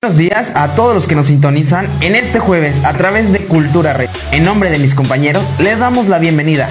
Buenos días a todos los que nos sintonizan en este jueves a través de Cultura Red. En nombre de mis compañeros, les damos la bienvenida.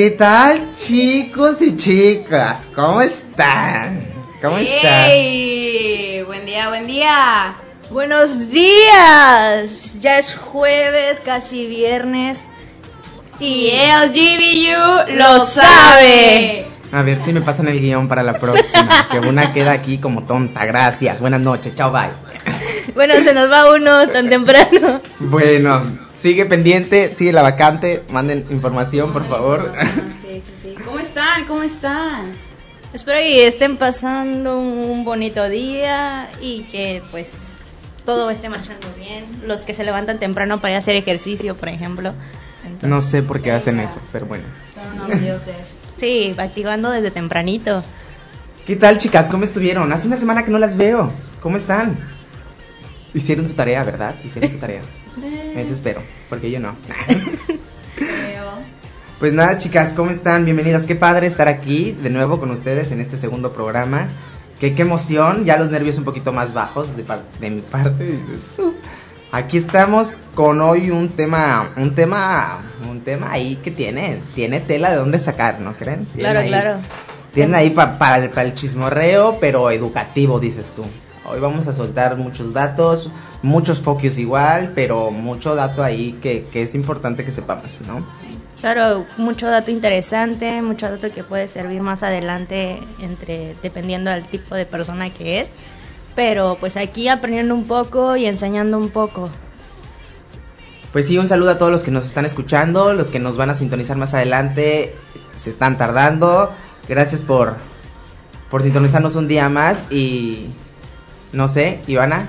¿Qué tal, chicos y chicas? ¿Cómo están? ¿Cómo están? ¡Ey! Buen día, buen día. Buenos días. Ya es jueves, casi viernes. Y el GBU lo sabe. A ver si me pasan el guion para la próxima. que una queda aquí como tonta. Gracias. Buenas noches. Chao, bye. Bueno, se nos va uno tan temprano. Bueno, sigue pendiente, sigue la vacante. Manden información, por favor. Sí, sí, sí. ¿Cómo están? ¿Cómo están? Espero que estén pasando un bonito día y que pues todo esté marchando bien. Los que se levantan temprano para ir a hacer ejercicio, por ejemplo. Entonces, No sé por qué hacen eso, pero bueno. Son unos dioses. Sí, activando desde tempranito. ¿Qué tal, chicas? ¿Cómo estuvieron? Hace una semana que no las veo. ¿Cómo están? Hicieron su tarea, ¿verdad? Hicieron su tarea. Eso espero, porque yo no. Pues nada, chicas, ¿cómo están? Bienvenidas. Qué padre estar aquí de nuevo con ustedes en este segundo programa. Qué, qué emoción, ya los nervios un poquito más bajos de, par- de mi parte. dices tú. Aquí estamos con hoy un tema, un tema, un tema ahí que tiene, tiene tela de dónde sacar, ¿no creen? Tiene Claro, ahí- claro. Tienen ahí para el chismorreo, pero educativo, dices tú. Hoy vamos a soltar muchos datos, muchos focus igual, pero mucho dato ahí que, que es importante que sepamos, ¿no? Claro, mucho dato interesante, mucho dato que puede servir más adelante entre dependiendo del tipo de persona que es. Pero pues aquí aprendiendo un poco y enseñando un poco. Pues sí, un saludo a todos los que nos están escuchando, los que nos van a sintonizar más adelante, se están tardando. Gracias por, por sintonizarnos un día más y no sé, Ivana,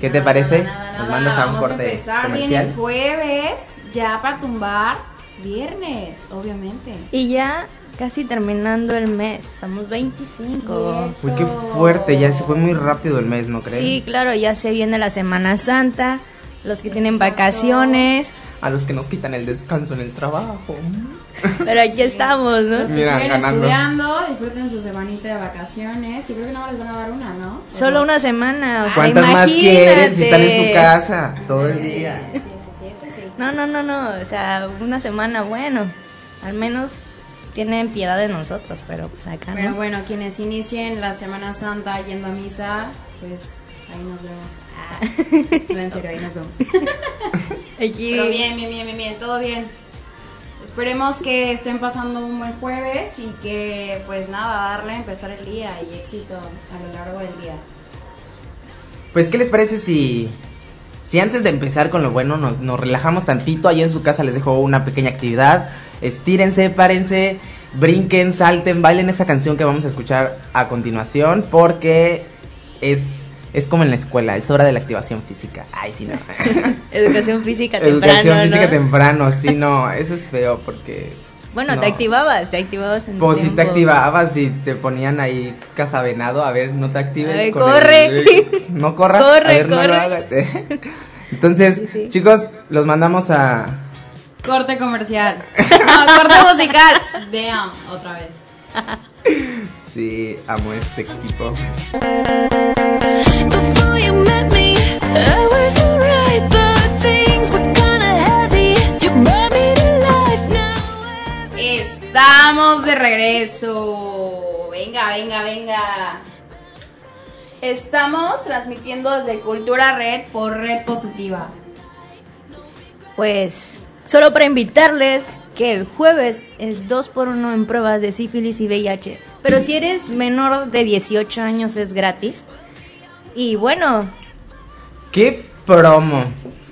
¿qué te parece? Nos mandas a un Vamos corte empezar bien comercial. el jueves, ya para tumbar viernes, obviamente. Y ya casi terminando el mes, estamos 25. Uy, qué fuerte, ya se fue muy rápido el mes, ¿no creen? Sí, claro, ya se viene la Semana Santa, los que tienen Exacto. vacaciones, A los que nos quitan el descanso en el trabajo. pero aquí estamos, ¿no? Los que Mira, siguen ganando. estudiando, disfruten su semanita de vacaciones, que creo que no les van a dar una, ¿no? Solo una semana. o sea, ¿Cuántas más quieren si están en su casa todo el día? Sí, sí, sí, sí, eso sí. No, no, no, no, o sea, una semana, bueno, al menos tienen piedad de nosotros, pero pues acá Pero no. bueno, quienes inicien la Semana Santa yendo a misa, pues ahí nos vemos. Ah, no, en serio, ahí nos vemos. Aquí, Pero bien, bien, bien, bien, bien, todo bien. Esperemos que estén pasando un buen jueves y que pues nada, darle a empezar el día y éxito a lo largo del día. Pues, ¿qué les parece si, si antes de empezar con lo bueno nos, nos relajamos tantito? Allá en su casa les dejo una pequeña actividad. Estírense, párense, brinquen, salten, bailen esta canción que vamos a escuchar a continuación porque es, es como en la escuela, es hora de la activación física. Ay, sí, no. educación física temprano, Educación física ¿no? temprano, sí, no, eso es feo porque... Bueno, no. te activabas, te activabas en Pues si te activabas y te ponían ahí cazavenado, a ver, no te actives. Ay, con corre. el- no corras, Corre, a ver, no lo hagas. Entonces, Sí, sí. chicos, los mandamos a... Corte comercial. No, corte musical. Damn, otra vez. Sí, amo este equipo. Estamos de regreso. Venga, venga, venga. Estamos transmitiendo desde Cultura Red por Red Positiva. Pues solo para invitarles que el jueves es 2 por 1 en pruebas de sífilis y VIH. Pero si eres menor de 18 años es gratis. Y bueno, ¡Qué promo!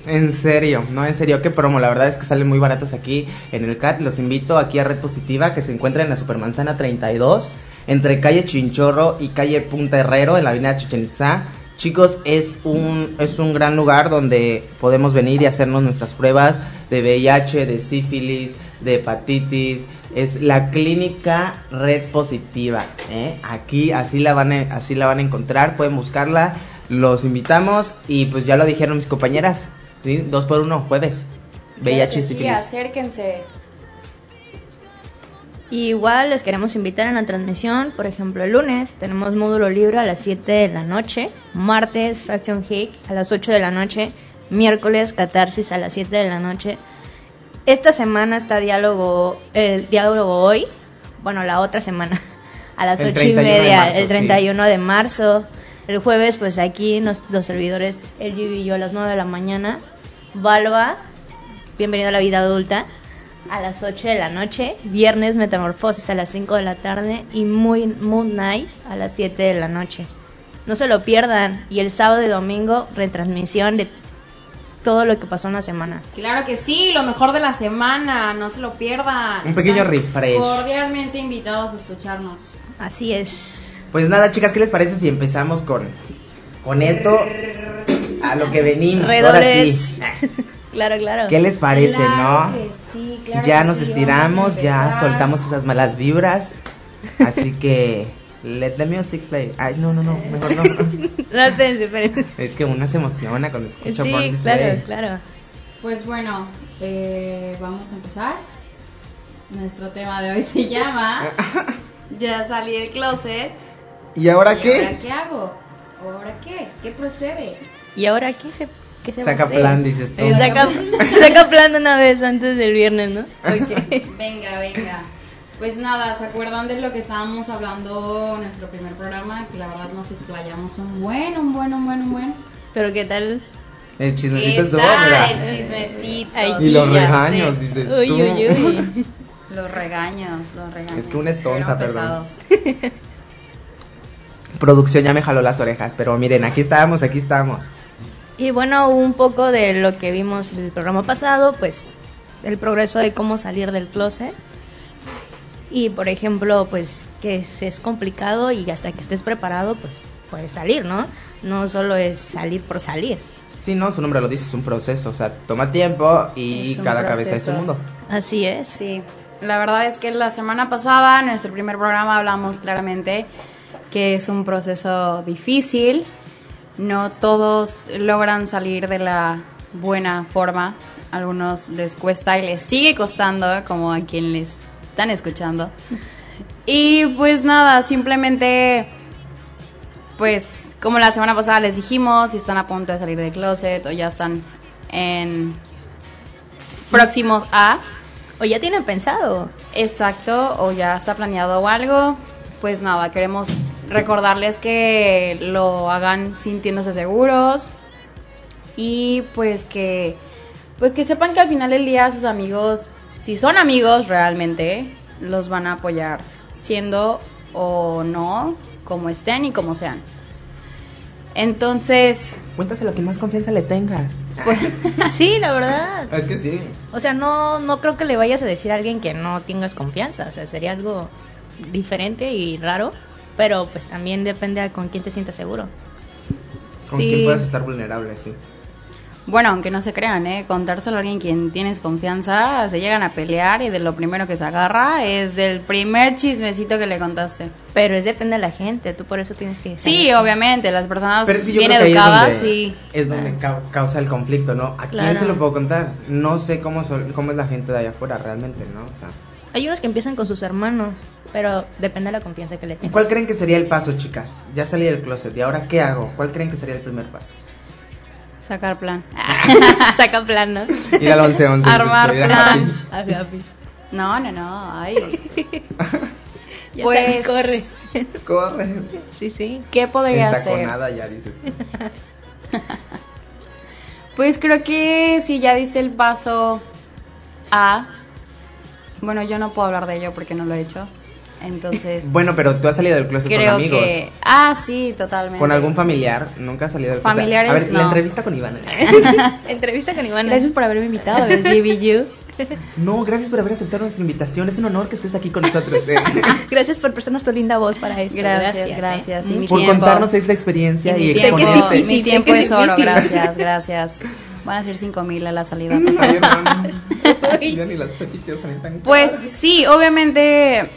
En serio, no, en serio, qué promo. La verdad es que salen muy baratas aquí en el CAT. Los invito aquí a Red Positiva, que se encuentra en la Supermanzana 32. entre calle Chinchorro y calle Punta Herrero en la avenida Chichen Itzá. Chicos, es un, es un gran lugar donde podemos venir y hacernos nuestras pruebas de VIH, de sífilis, de hepatitis. Es la clínica Red Positiva. ¿eh? Aquí así la, van a, así la van a encontrar, pueden buscarla. Los invitamos y pues ya lo dijeron mis compañeras. ¿sí? Dos por uno, jueves. VIH Sí, acérquense. Y igual les queremos invitar en la transmisión, por ejemplo, el lunes tenemos módulo libre a las 7 de la noche, martes Fraction Hick a las 8 de la noche, miércoles Catarsis a las 7 de la noche. Esta semana está diálogo, el diálogo hoy, bueno, la otra semana, a las El 8 y 31 de media, marzo, el sí. 31 de marzo. El jueves, pues aquí nos- los servidores, el Gio y yo a las 9 de la mañana. Valva, bienvenido a la vida adulta, a las 8 de la noche. Viernes, Metamorfosis a las 5 de la tarde. Y muy, Moon Night a las 7 de la noche. No se lo pierdan. Y el sábado y domingo, retransmisión de todo lo que pasó en la semana. Claro que sí, lo mejor de la semana, no se lo pierdan. Un pequeño Están refresh. Cordialmente invitados a escucharnos. Así es. Pues nada, chicas, ¿qué les parece si empezamos con, con esto? A lo que venimos. Ahora Redobles. sí. claro, claro. ¿Qué les parece, Claro no? que sí, claro ya que nos sí, estiramos, ya soltamos esas malas vibras. Así que, let the music play. Ay, no, no, no, mejor no. No, espérense, espérense. es que una se emociona cuando escucha Sí, Born This claro, Way. claro. Pues bueno, eh, vamos a empezar. Nuestro tema de hoy se llama Ya salí del closet. ¿Y ahora ¿Y qué? ahora qué hago? ¿Ahora qué? ¿Qué procede? ¿Y ahora qué se, qué Saca plan, dices tú. Eh, saca, saca plan de una vez antes del viernes, ¿no? Ok. Venga, venga. Pues nada, ¿se acuerdan de lo que estábamos hablando en nuestro primer programa? Que la verdad nos explayamos un buen, un buen, un buen, un buen. Pero qué tal. El ¿Qué chismecito es tal? mira. El chismecito. Ay, Y los sí, regaños, sé. dices Uy, tú. uy, uy. Los regaños, los regaños. Es que una es tonta, perdón. Producción ya me jaló las orejas, pero miren, aquí estamos, aquí estamos. Y bueno, un poco de lo que vimos en el programa pasado, pues el progreso de cómo salir del closet. Y por ejemplo, pues que es, es complicado y hasta que estés preparado, pues puedes salir, ¿no? No solo es salir por salir. Sí, no, su nombre lo dice, es un proceso, o sea, toma tiempo y cada cabeza es un mundo. Así es. Sí, la verdad es que la semana pasada, en nuestro primer programa, hablamos claramente que es un proceso difícil. No todos logran salir de la buena forma. Algunos les cuesta y les sigue costando, como a quien les están escuchando. Y pues nada, simplemente, pues como la semana pasada les dijimos, si están a punto de salir del closet o ya están en próximos a, O ya tienen pensado. Exacto, o ya está planeado o algo. Pues nada, queremos recordarles que lo hagan sintiéndose seguros y pues que pues que sepan que al final del día sus amigos, si son amigos realmente, los van a apoyar siendo o no como estén y como sean. Entonces, Cuéntaselo que más confianza le tengas. pues Sí, la verdad. Es que sí. O sea, no, no creo que le vayas a decir a alguien que no tengas confianza. O sea, sería algo diferente y raro. Pero pues también depende de con quién te sientas seguro. Con Sí. quien puedas estar vulnerable, sí. Bueno, aunque no se crean, ¿eh? Contárselo a alguien quien tienes confianza, se llegan a pelear y de lo primero que se agarra es del primer chismecito que le contaste. Pero es depende de la gente. Tú por eso tienes que... Sí, obviamente, las personas Pero es que yo bien creo que ahí educadas, es donde, sí. es donde cau- causa el conflicto, ¿no? ¿A quién Claro. se lo puedo contar? No sé cómo, son- cómo es la gente de allá afuera realmente, ¿no? O sea, Hay unos que empiezan con sus hermanos. Pero depende de la confianza que le ¿y tengas. cuál creen que sería el paso, chicas? Ya salí del closet, ¿y ahora qué hago? ¿Cuál creen que sería el primer paso? Sacar plan. Saca plan, ¿no? Ir al 11-11. Armar plan. así. A Happy. No, no, no, ay. Ya Pues- sabes, corre. Corre. Sí, sí. ¿Qué podría ser? Entaconada, ya dices tú. Pues creo que si ya diste el paso a... Bueno, yo no puedo hablar de ello porque no lo he hecho. Entonces, Bueno, pero tú has salido del closet con amigos. que... Ah, sí, totalmente. ¿Con algún familiar? ¿Nunca has salido del closet? Familiares, A ver, la no. entrevista con Iván. Entrevista con Iván. Gracias por haberme invitado, el GBU. No, gracias por haber aceptado nuestra invitación. Es un honor que estés aquí con nosotros. eh. Gracias por prestarnos tu linda voz para esto. Gracias, ¿eh? gracias. Y mi por tiempo. contarnos esta experiencia Y y, mi tiempo, exponerte. difícil, mi tiempo es oro, gracias, gracias. Van a ser cinco mil a la salida. Ay, no. Ya ni las tan Pues sí, obviamente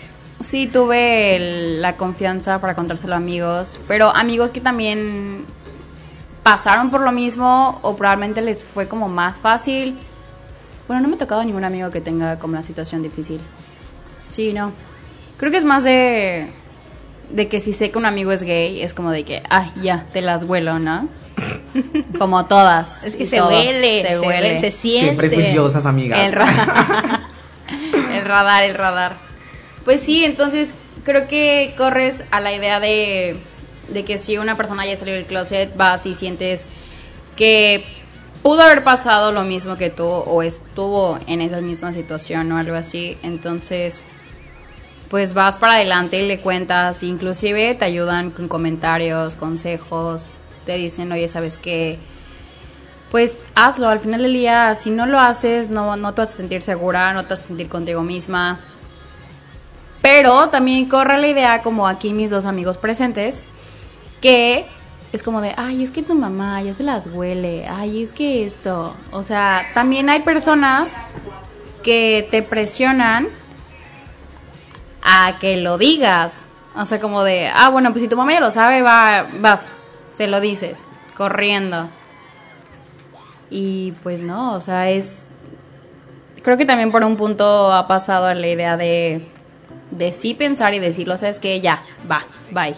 sí tuve el- la confianza para contárselo a amigos, pero amigos que también pasaron por lo mismo o probablemente les fue como más fácil. Bueno, no me ha tocado ningún amigo que tenga como la situación difícil. Sí, no. Creo que es más de de que si sé que un amigo es gay, es como de que, ay, ya, te las vuelo, ¿no? Como todas. Es que se todos, huele, se, se huele, huele. se siente. Qué prejuiciosas, amigas. El radar. el radar, el radar. Pues sí, entonces creo que corres a la idea de, de que si una persona ya salió del closet, vas y sientes que pudo haber pasado lo mismo que tú o estuvo en esa misma situación o algo así. Entonces, pues vas para adelante y le cuentas, inclusive te ayudan con comentarios, consejos, te dicen, oye, ¿sabes qué? Pues hazlo, al final del día, si no lo haces, no, no te vas a sentir segura, no te vas a sentir contigo misma. Pero también corre la idea, como aquí mis dos amigos presentes, que es como de, ay, es que tu mamá ya se las huele, ay, es que esto. O sea, también hay personas que te presionan a que lo digas. O sea, como de, ah, bueno, pues si tu mamá ya lo sabe, va, vas, se lo dices, corriendo. Y pues no, o sea, es... Creo que también por un punto ha pasado la idea de, de sí pensar y decirlo, sabes que ya, va, bye.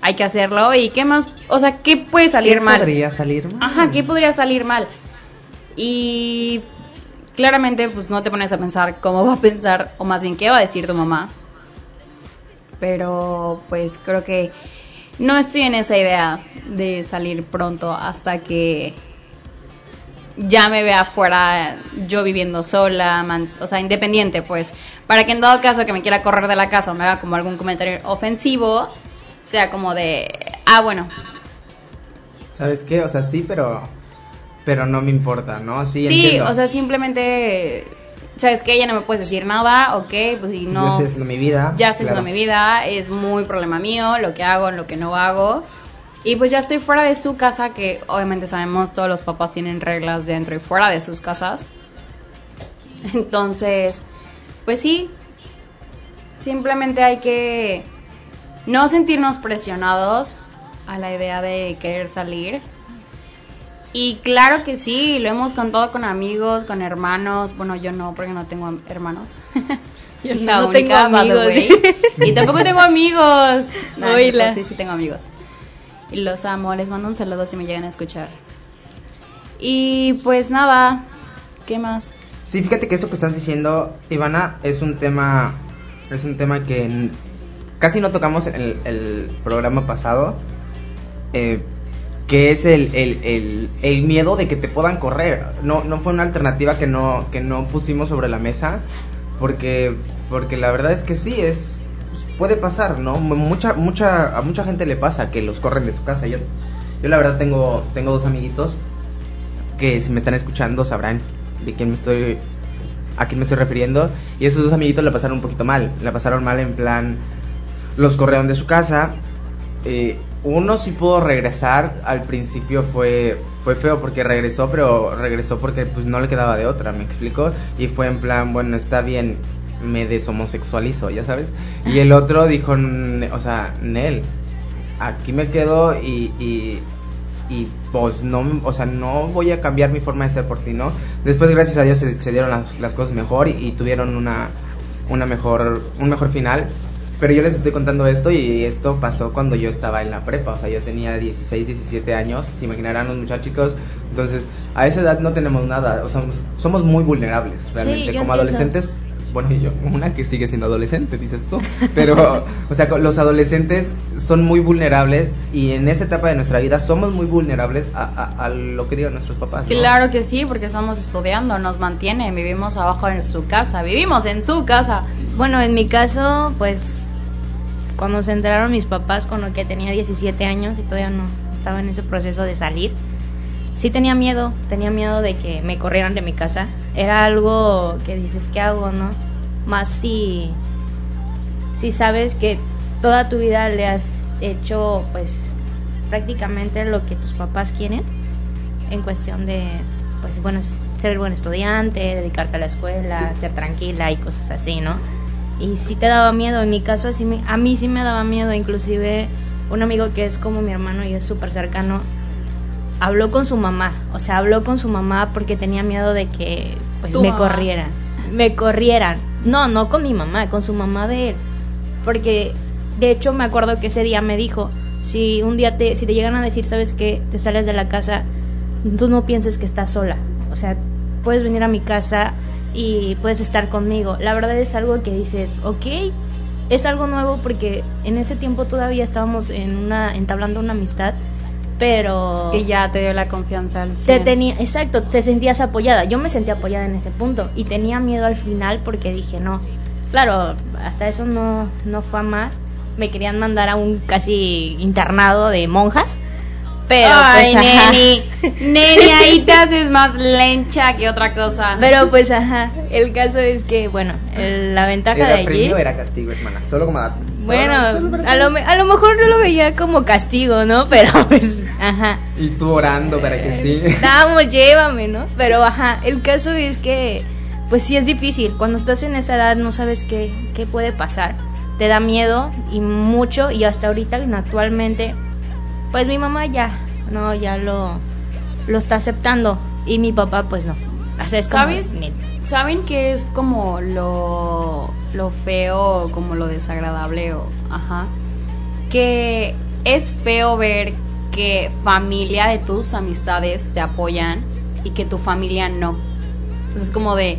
Hay que hacerlo y qué más, o sea, ¿qué puede salir ¿Qué mal? podría salir mal? Ajá, ¿qué podría salir mal? Y claramente pues no te pones a pensar cómo va a pensar, o más bien qué va a decir tu mamá. Pero pues creo que no estoy en esa idea de salir pronto hasta que ya me vea afuera yo viviendo sola, man- o sea, independiente, pues, para que en dado caso que me quiera correr de la casa o me haga como algún comentario ofensivo, sea como de, ah, bueno, ¿Sabes qué? O sea, sí, pero pero no me importa, ¿no? Sí, Sí, entiendo. o sea, simplemente, ¿sabes qué? Ya no me puedes decir nada, ok, pues si Yo no, estoy haciendo mi vida. ya estoy claro. haciendo mi vida, es muy problema mío, lo que hago, lo que no hago. Y pues ya estoy fuera de su casa, que obviamente sabemos todos los papás tienen reglas dentro y fuera de sus casas. Entonces, pues sí, simplemente hay que no sentirnos presionados a la idea de querer salir. Y claro que sí, lo hemos contado con amigos, con hermanos. Bueno, yo no, porque no tengo hermanos. Yo La no única, tengo by the amigos. way. Y tampoco tengo amigos. No, sí, sí tengo amigos. Los amo, les mando un saludo si me llegan a escuchar. Y pues nada, ¿qué más? Sí, fíjate que eso que estás diciendo, Ivana, es un tema es un tema que casi no tocamos en el, programa pasado, eh, que es el, el, el miedo de que te puedan correr. No, no fue una alternativa que no, que no pusimos sobre la mesa, porque, porque la verdad es que sí, es puede pasar, ¿no? Mucha, mucha, a mucha gente le pasa que los corren de su casa. Yo, yo la verdad tengo, tengo dos amiguitos que si me están escuchando sabrán de quién me estoy a quién me estoy refiriendo y esos dos amiguitos la pasaron un poquito mal la pasaron mal en plan los corrieron de su casa eh, uno sí pudo regresar al principio fue fue feo porque regresó pero regresó porque pues no le quedaba de otra me explico y fue en plan bueno está bien me deshomosexualizo ya sabes y el otro dijo "N- o sea Nel aquí me quedo y, y, y, pues no, o sea, no voy a cambiar mi forma de ser por ti, ¿no? Después, gracias a Dios, se, se dieron las, las cosas mejor y, y tuvieron una, una mejor, un mejor final. Pero yo les estoy contando esto y esto pasó cuando yo estaba en la prepa, o sea, yo tenía 16, 17 años, se imaginarán los muchachitos, entonces a esa edad no tenemos nada, o sea, somos, muy vulnerables, realmente, como entiendo. adolescentes bueno, y yo, una que sigue siendo adolescente, dices tú. Pero, o sea, los adolescentes son muy vulnerables y en esa etapa de nuestra vida somos muy vulnerables a, a- a lo que digan nuestros papás. ¿no? Claro que sí, porque estamos estudiando, nos mantienen, vivimos abajo en su casa, vivimos en su casa. Bueno, en mi caso, pues cuando se enteraron mis papás con lo que tenía 17 años y todavía no estaba en ese proceso de salir, sí tenía miedo, tenía miedo de que me corrieran de mi casa. Era algo que dices, ¿qué hago, no? Más si, si sabes que toda tu vida le has hecho, pues, prácticamente lo que tus papás quieren en cuestión de, pues, bueno, ser buen estudiante, dedicarte a la escuela, ser tranquila y cosas así, ¿no? Y sí te daba miedo, en mi caso así a mí sí me daba miedo, inclusive un amigo que es como mi hermano y es súper cercano, habló con su mamá, o sea, habló con su mamá porque tenía miedo de que pues me mamá. corrieran, me corrieran. No, no con mi mamá, con su mamá de él. Porque de hecho me acuerdo que ese día me dijo, si un día te si te llegan a decir, ¿sabes qué? Te sales de la casa, tú no pienses que estás sola. O sea, puedes venir a mi casa y puedes estar conmigo. La verdad es algo que dices, ok, es algo nuevo porque en ese tiempo todavía estábamos en una entablando una amistad, pero Y ya te dio la confianza al te 100. tenía, exacto, te sentías apoyada. Yo me sentía apoyada en ese punto y tenía miedo al final porque dije, no. Claro, hasta eso no, no fue a más. Me querían mandar a un casi internado de monjas. Pero Ay, pues, ajá. neni. Neni, ahí te haces más lencha que otra cosa. Pero pues ajá, el caso es que, bueno, el- la ventaja de ¿Era allí... premio o era castigo, hermana? Solo como dato. Bueno, a lo, me- a lo mejor yo lo veía como castigo, ¿no? Pero pues, ajá. Y tú orando para que sí. Vamos, llévame, ¿no? Pero ajá, el caso es que, pues sí es difícil. Cuando estás en esa edad no sabes qué, qué puede pasar. Te da miedo y mucho. Y hasta ahorita, actualmente, pues mi mamá ya, no, ya lo, lo está aceptando. Y mi papá, pues no. O sea, es como, ¿Sabes? ¿Saben qué es como lo, lo feo, como lo desagradable o ajá? Que es feo ver que familia de tus amistades te apoyan y que tu familia no. Entonces es como de,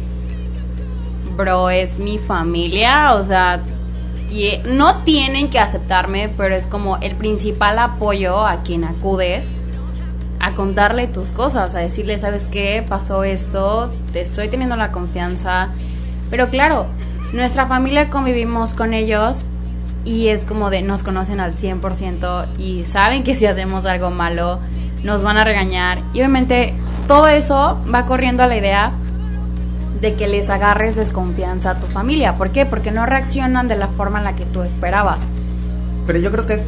bro, es mi familia, o sea, tie- no tienen que aceptarme, pero es como el principal apoyo a quien acudes a contarle tus cosas, a decirle, ¿sabes qué? Pasó esto, te estoy teniendo la confianza. Pero claro, nuestra familia convivimos con ellos y es como de nos conocen al 100% y saben que si hacemos algo malo nos van a regañar. Y obviamente todo eso va corriendo a la idea de que les agarres desconfianza a tu familia. ¿Por qué? Porque no reaccionan de la forma en la que tú esperabas. Pero yo creo que es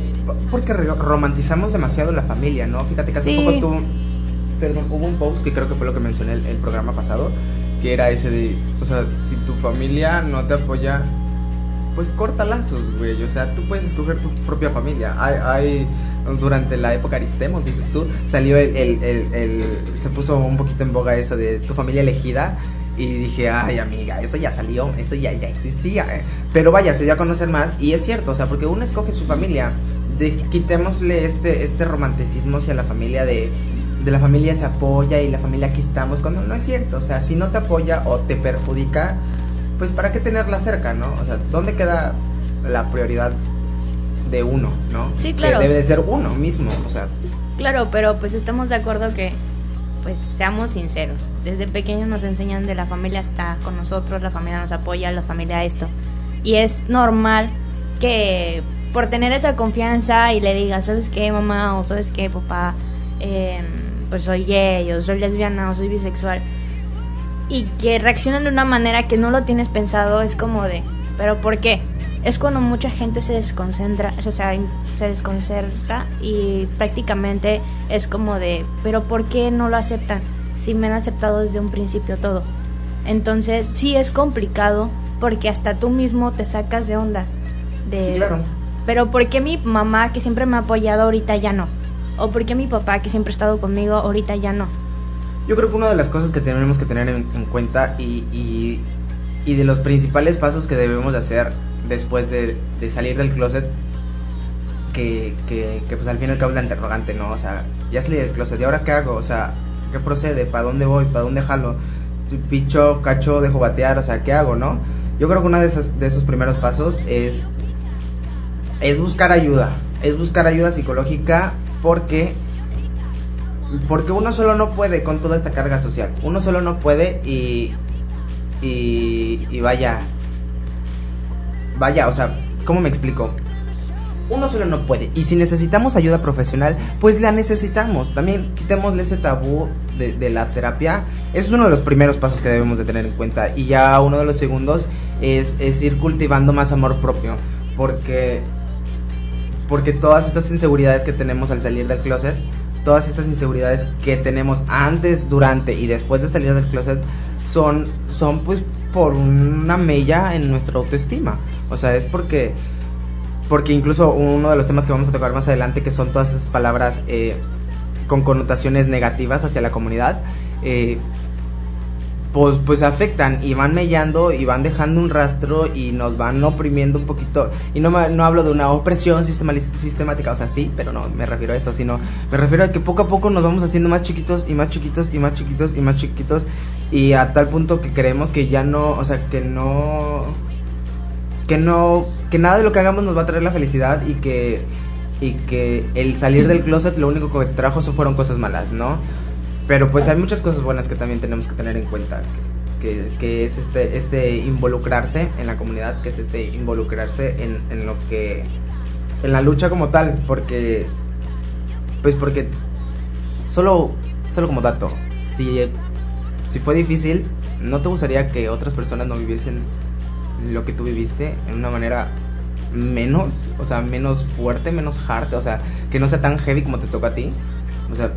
porque romantizamos demasiado la familia, ¿no? Fíjate que hace Sí. poco tuvo, perdón, hubo un post que creo que fue lo que mencioné el, el programa pasado, que era ese de, o sea, si tu familia no te apoya, pues corta lazos, güey. O sea, tú puedes escoger tu propia familia. Hay, hay durante la época Aristemos, dices tú, salió el, el, el- el- se puso un poquito en boga eso de tu familia elegida. Y dije, ay amiga, eso ya salió, eso ya, ya existía. eh". Pero vaya, se dio a conocer más y es cierto, o sea, porque uno escoge su familia. De, quitémosle este, este romanticismo hacia la familia de, de la familia se apoya y la familia aquí estamos, cuando no es cierto. O sea, si no te apoya o te perjudica, pues para qué tenerla cerca, ¿no? O sea, ¿dónde queda la prioridad de uno, ¿no? Sí, claro. Que debe de ser uno mismo, o sea, Claro, pero pues estamos de acuerdo que, pues seamos sinceros. Desde pequeños nos enseñan de la familia está con nosotros, la familia nos apoya, la familia esto. Y es normal que por tener esa confianza y le digas, ¿sabes qué, mamá? O ¿sabes qué, papá? Eh, pues soy gay, o soy lesbiana, o soy bisexual. Y que reaccionan de una manera que no lo tienes pensado, es como de, ¿pero por qué? Es cuando mucha gente se desconcentra, o sea, se desconcerta y prácticamente es como de, ¿pero por qué no lo aceptan? Si me han aceptado desde un principio todo. Entonces, sí es complicado porque hasta tú mismo te sacas de onda. De, Sí, claro. Pero ¿por qué mi mamá, que siempre me ha apoyado, ahorita ya no? ¿O por qué mi papá, que siempre ha estado conmigo, ahorita ya no? Yo creo que una de las cosas que tenemos que tener en, en cuenta y, y, y de los principales pasos que debemos de hacer después de, de salir del closet, que, que, que, pues al fin y al cabo es la interrogante, ¿no? O sea, ya salí del closet, ¿y ahora qué hago? O sea, ¿qué procede? ¿Para dónde voy? ¿Para dónde jalo? Picho, cacho, dejo batear, o sea, ¿qué hago, no? Yo creo que uno de de esos primeros pasos es, es buscar ayuda, es buscar ayuda psicológica porque porque uno solo no puede con toda esta carga social. Uno solo no puede y. Y, y vaya. Vaya, o sea, ¿cómo me explico? uno solo no puede. Y si necesitamos ayuda profesional, pues la necesitamos. También quitémosle ese tabú de, de la terapia. Es uno de los primeros pasos que debemos de tener en cuenta. Y ya uno de los segundos es, es ir cultivando más amor propio. Porque, porque todas estas inseguridades que tenemos al salir del closet, todas estas inseguridades que tenemos antes, durante y después de salir del closet, son, son pues por una mella en nuestra autoestima. O sea, es porque porque incluso uno de los temas que vamos a tocar más adelante, que son todas esas palabras eh, con connotaciones negativas hacia la comunidad, eh, pues, pues afectan y van mellando y van dejando un rastro y nos van oprimiendo un poquito. Y no, no hablo de una opresión sistemática, o sea, sí, pero no me refiero a eso, sino me refiero a que poco a poco nos vamos haciendo más chiquitos y más chiquitos y más chiquitos y más chiquitos. Y a tal punto que creemos que ya no, o sea, que no que no que nada de lo que hagamos nos va a traer la felicidad y que y que el salir del closet lo único que trajo fueron cosas malas, ¿no? Pero pues hay muchas cosas buenas que también tenemos que tener en cuenta, que, es este este involucrarse en la comunidad, que es este involucrarse en, en lo que en la lucha como tal, porque pues porque solo solo como dato, si si fue difícil, ¿no te gustaría que otras personas no viviesen lo que tú viviste en una manera menos, o sea, menos fuerte, menos hard, o sea, que no sea tan heavy como te toca a ti? O sea,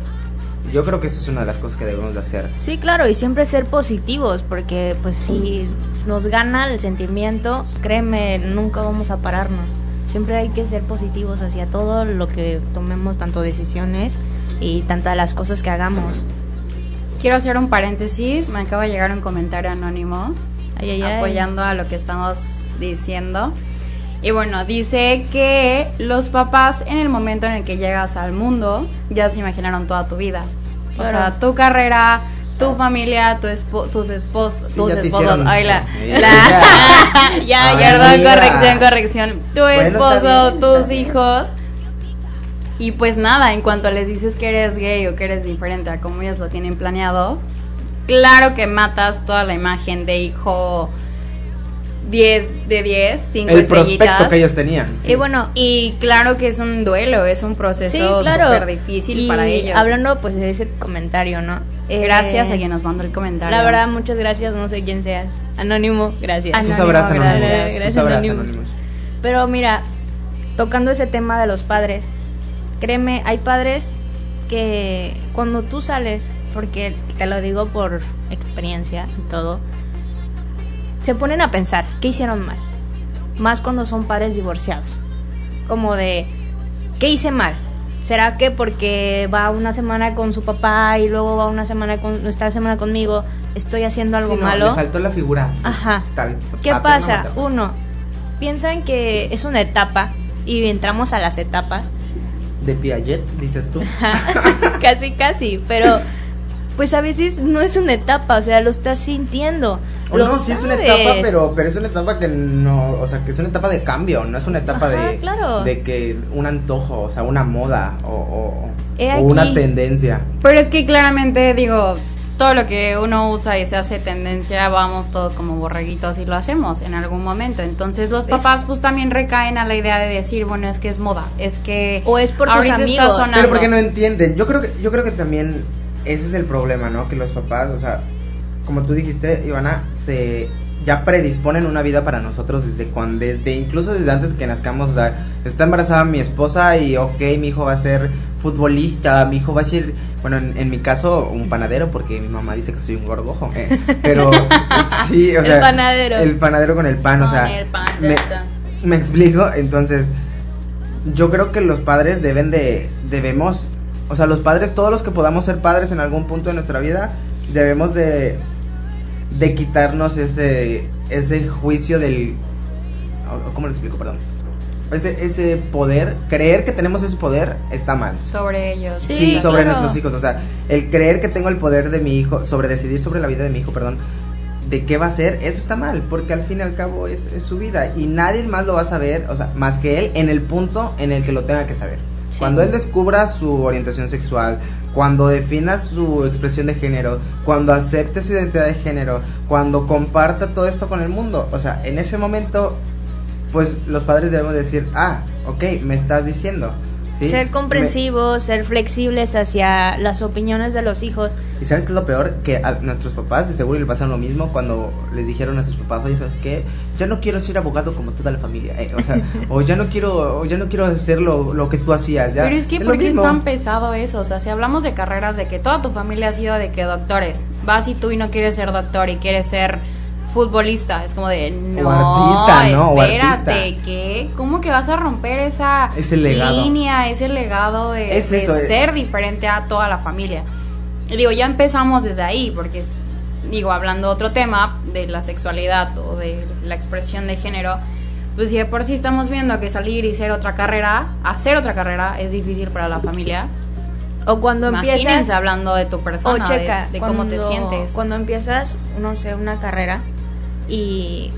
yo creo que eso es una de las cosas que debemos de hacer. Sí, claro, y siempre ser positivos, porque pues si nos gana el sentimiento, créeme, nunca vamos a pararnos. Siempre hay que ser positivos hacia todo lo que tomemos, tanto decisiones y tantas las cosas que hagamos. Quiero hacer un paréntesis, me acaba de llegar un comentario anónimo Ay, ay, ay. apoyando a lo que estamos diciendo. Y bueno, dice que los papás en el momento en el que llegas al mundo ya se imaginaron toda tu vida. O sea, tu carrera, tu familia, tu espo- tus esposos, Sí, tus esposos. Ay, la, Mira. la- ya, perdón, corrección, corrección. Tu esposo, tus hijos. Y pues nada, en cuanto les dices que eres gay o que eres diferente a como ellos lo tienen planeado, claro que matas toda la imagen de hijo 10 de 10, 5 El prospecto estrellitas. que ellos tenían. sí. Y bueno, Y claro que es un duelo, es un sí, proceso claro. súper difícil Y para ellos. Hablando pues de ese comentario, ¿no? Eh, Gracias a quien nos mandó el comentario. La verdad, muchas gracias, no sé quién seas. Anónimo, gracias. Anónimo, gracias. Anonymous. Gracias, Tú gracias. Pero mira, tocando ese tema de los padres, créeme, hay padres que cuando tú sales, porque te lo digo por experiencia y todo, se ponen a pensar, ¿qué hicieron mal? Más cuando son padres divorciados. Como de, ¿qué hice mal? ¿Será que porque va una semana con su papá y luego va una semana con esta semana conmigo, estoy haciendo algo Sí, no, malo? Le faltó la figura. Ajá. Tal, ¿Qué pasa? materna. Uno, piensan que es una etapa y entramos a las etapas. De Piaget, dices tú. casi, casi, pero pues a veces no es una etapa, o sea, lo estás sintiendo. O lo no, sí es una etapa, pero, pero es una etapa que no, o sea, que es una etapa de cambio, no es una etapa Ajá, de, claro. de que un antojo, o sea, una moda o, o- una tendencia. Pero es que claramente, digo, todo lo que uno usa y se hace tendencia, vamos todos como borreguitos y lo hacemos en algún momento. Entonces los papás pues también recaen a la idea de decir, bueno, es que es moda, es que... O es por tus amigos. Pero porque no entienden. Yo creo que yo creo que también ese es el problema, ¿no? Que los papás, o sea, como tú dijiste, Ivana, se ya predisponen una vida para nosotros desde cuando desde incluso desde antes que nazcamos, o sea, está embarazada mi esposa y ok, mi hijo va a ser futbolista, mi hijo va a ser, bueno, en, en mi caso un panadero porque mi mamá dice que soy un gorgojo, eh, pero sí, o El sea, panadero. el panadero con el pan, o sea, el pan, me, me explico, entonces yo creo que los padres deben de debemos o sea los padres todos los que podamos ser padres en algún punto de nuestra vida debemos de de quitarnos ese ese juicio del cómo lo explico perdón ese ese poder creer que tenemos ese poder está mal Sobre ellos. sí, Sí, sobre claro. nuestros hijos o sea el creer que tengo el poder de mi hijo sobre decidir sobre la vida de mi hijo perdón de qué va a ser, eso está mal, porque al fin y al cabo es, es su vida y nadie más lo va a saber, o sea, más que él en el punto en el que lo tenga que saber. Cuando él descubra su orientación sexual, cuando defina su expresión de género, cuando acepte su identidad de género, cuando comparta todo esto con el mundo, o sea, en ese momento, pues los padres debemos decir, ah, ok, me estás diciendo. ¿Sí? Ser Me- comprensivos, ser flexibles hacia las opiniones de los hijos. ¿Y sabes qué es lo peor? Que a nuestros papás de seguro le pasan lo mismo cuando les dijeron a sus papás, oye, ¿sabes qué? Ya no quiero ser abogado como toda la familia. eh, o, sea, o ya no quiero, o ya no quiero hacer lo, lo que tú hacías. Ya. Pero es que, lo ¿por qué es tan pesado eso? O sea, si hablamos de carreras de que toda tu familia ha sido de que doctores, vas y tú y no quieres ser doctor y quieres ser futbolista, es como de, no, artista, ¿no? O espérate, artista. ¿qué? ¿Cómo que vas a romper esa Ese línea, ese legado de, Es de eso, eh. ser diferente a toda la familia? Y digo, ya empezamos desde ahí, porque, es- digo, hablando de otro tema, de la sexualidad o de la expresión de género, pues si de por sí estamos viendo que salir y ser otra carrera, hacer otra carrera es difícil para la familia. O cuando Imagínense empiezas... hablando de tu O persona, de- checa, de, cómo te cuando- sientes. Cuando empiezas, no sé, una carrera y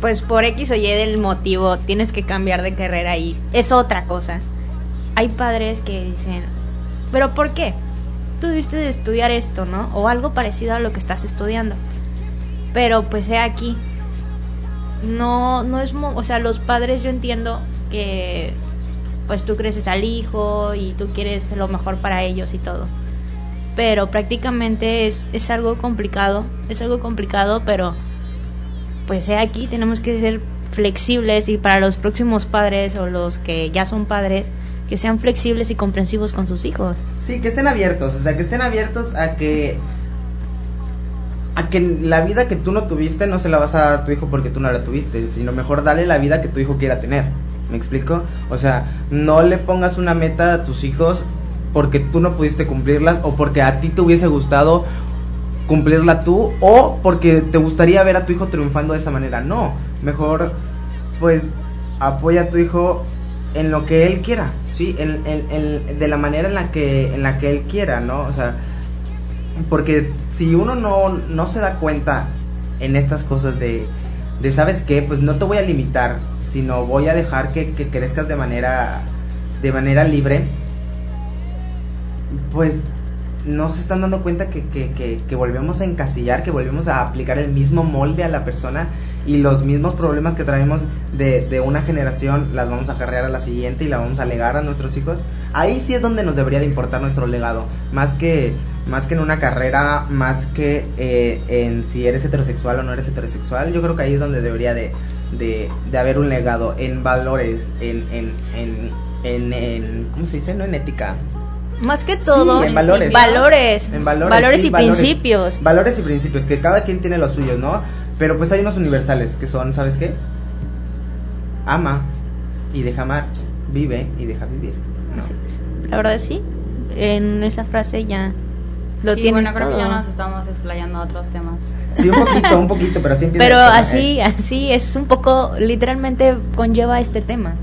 pues por X o Y del motivo tienes que cambiar de carrera y es otra cosa. Hay padres que dicen, pero ¿por qué? Tú debiste de estudiar esto, ¿no? O algo parecido a lo que estás estudiando. Pero pues he aquí. No, no es, o sea, los padres yo entiendo que pues tú creces al hijo y tú quieres lo mejor para ellos y todo pero prácticamente es, es algo complicado, es algo complicado, pero pues aquí tenemos que ser flexibles y para los próximos padres o los que ya son padres, que sean flexibles y comprensivos con sus hijos. Sí, que estén abiertos, o sea, que estén abiertos a que a que la vida que tú no tuviste no se la vas a dar a tu hijo porque tú no la tuviste, sino mejor dale la vida que tu hijo quiera tener. ¿Me explico? O sea, no le pongas una meta a tus hijos porque tú no pudiste cumplirlas o porque a ti te hubiese gustado cumplirla tú o porque te gustaría ver a tu hijo triunfando de esa manera. No, mejor pues apoya a tu hijo en lo que él quiera, sí, en, de la manera en la que en la que él quiera, ¿no? O sea, porque si uno no, no se da cuenta en estas cosas de, de sabes qué, pues no te voy a limitar, sino voy a dejar que, que crezcas de manera de manera libre, pues no se están dando cuenta que, que, que, volvemos a encasillar, que volvemos a aplicar el mismo molde a la persona y los mismos problemas que traemos de, de una generación las vamos a acarrear a la siguiente y la vamos a legar a nuestros hijos. Ahí sí es donde nos debería de importar nuestro legado, más que, más que en una carrera, más que eh, en si eres heterosexual o no eres heterosexual. Yo creo que ahí es donde debería de, de, de haber un legado en valores, en, en, en, en- ¿cómo se dice? No en ética, Más que todo, Sí, en valores. valores, en valores, sí, y valores. principios. Valores y principios, que cada quien tiene los suyos, ¿no? Pero pues hay unos universales que son, ¿sabes qué? Ama y deja amar, vive y deja vivir. ¿no? Así es. La verdad sí, en esa frase ya lo sí, tienes bueno, creo todo. que ya nos estamos explayando a otros temas. Sí, un poquito, un poquito, pero así empieza Pero así, ¿eh? así es un poco, literalmente conlleva este tema.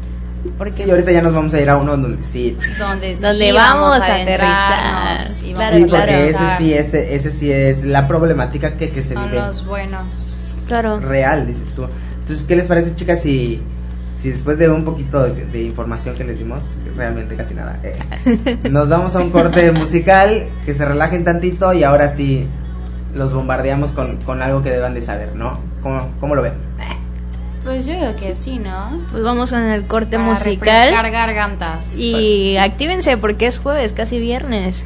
Porque Sí, ahorita ya nos vamos a ir a uno donde sí. Donde, sí Donde vamos a aterrizar. y vamos sí, a porque ese sí, ese, ese sí es la problemática que, que se Son vive los buenos. Claro. real, dices tú. Entonces, ¿qué les parece, chicas, si, si después de un poquito de, de información que les dimos, realmente casi nada, eh, nos vamos a un corte musical, que se relajen tantito y ahora sí los bombardeamos con, con algo que deban de saber, ¿no? ¿Cómo, cómo lo ven? Pues yo digo que sí, ¿no? Pues vamos con el corte Para musical. gargantas. Y actívense porque es jueves, casi viernes.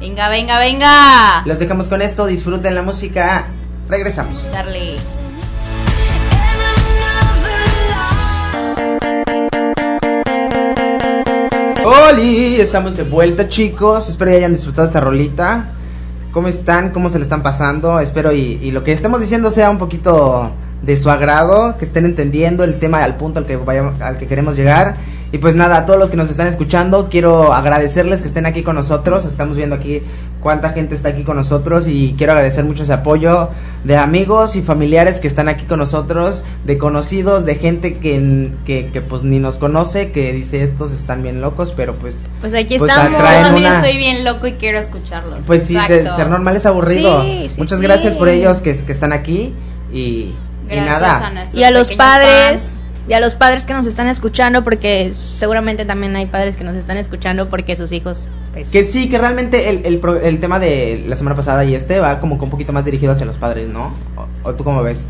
Venga, venga, venga. Los dejamos con esto, disfruten la música, regresamos. Darle. ¡Holi! Estamos de vuelta, chicos. Espero que hayan disfrutado esta rolita. ¿Cómo están? ¿Cómo se le están pasando? Espero y, y lo que estemos diciendo sea un poquito de su agrado, que estén entendiendo el tema al punto al que vayamos, al que queremos llegar. Y pues nada, a todos los que nos están escuchando, quiero agradecerles que estén aquí con nosotros. Estamos viendo aquí cuánta gente está aquí con nosotros y quiero agradecer mucho ese apoyo de amigos y familiares que están aquí con nosotros, de conocidos, de gente que, que, que, pues ni nos conoce, que dice estos están bien locos, pero pues Pues aquí Pues estamos. Yo también una- estoy bien loco y quiero escucharlos. pues sí, ser, Exacto. ser normal es aburrido. Sí, sí, Muchas sí. gracias por ellos que, que están aquí y, y Gracias nada. a Y a los padres, fans. y a los padres que nos están escuchando, porque seguramente también hay padres que nos están escuchando porque sus hijos. pues, Que sí, que realmente el, el, pro- el tema de la semana pasada y este va como que un poquito más dirigido hacia los padres, ¿no? ¿O, o tú cómo ves?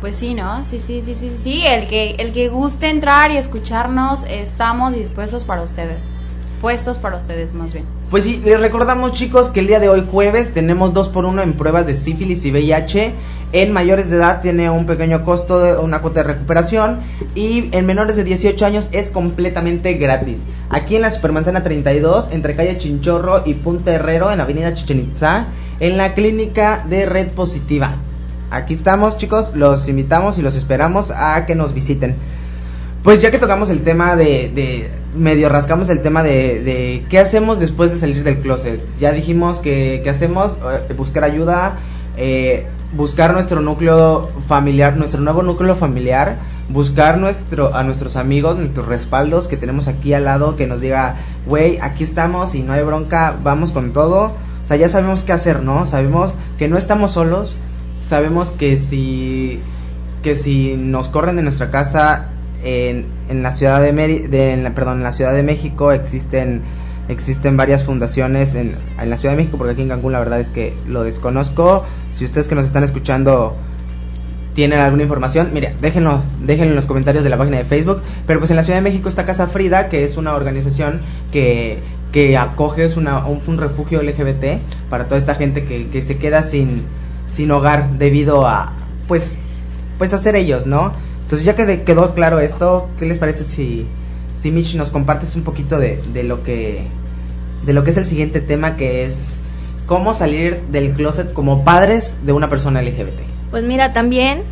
Pues sí, ¿no? Sí, sí, sí, sí, sí. El que, el que guste entrar y escucharnos, estamos dispuestos para ustedes. Puestos para ustedes, más bien. Pues sí, les recordamos chicos que el día de hoy jueves tenemos 2 por 1 en pruebas de sífilis y VIH. En mayores de edad tiene un pequeño costo, de una cuota de recuperación. Y en menores de 18 años es completamente gratis. Aquí en la Supermanzana 32, entre calle Chinchorro y Punta Herrero, en Avenida Chichen Itza, en la clínica de Red Positiva. Aquí estamos chicos, los invitamos y los esperamos a que nos visiten. Pues ya que tocamos el tema de, de medio rascamos el tema de, de qué hacemos después de salir del closet. Ya dijimos que, que hacemos Eh, buscar ayuda, eh, buscar nuestro núcleo familiar, nuestro nuevo núcleo familiar, buscar nuestro a nuestros amigos, nuestros respaldos que tenemos aquí al lado que nos diga, güey, aquí estamos y no hay bronca, vamos con todo. O sea, ya sabemos qué hacer, ¿no? Sabemos que no estamos solos, sabemos que si que si nos corren de nuestra casa en, en la ciudad de, Meri- de en la- perdón en la ciudad de México existen existen varias fundaciones en, en la ciudad de México porque aquí en Cancún la verdad es que lo desconozco si ustedes que nos están escuchando tienen alguna información, mira, déjenlo, déjenlo en los comentarios de la página de Facebook. Pero pues en la Ciudad de México está Casa Frida, que es una organización que, que acoge, es una, un, un refugio LGBT para toda esta gente que, que se queda sin, sin hogar debido a, pues, pues a ser ellos, ¿no? Entonces ya que de- quedó claro esto, ¿qué les parece si, si Mitch nos compartes un poquito de, de lo que, de lo que es el siguiente tema, que es cómo salir del closet como padres de una persona LGBT? Pues mira, también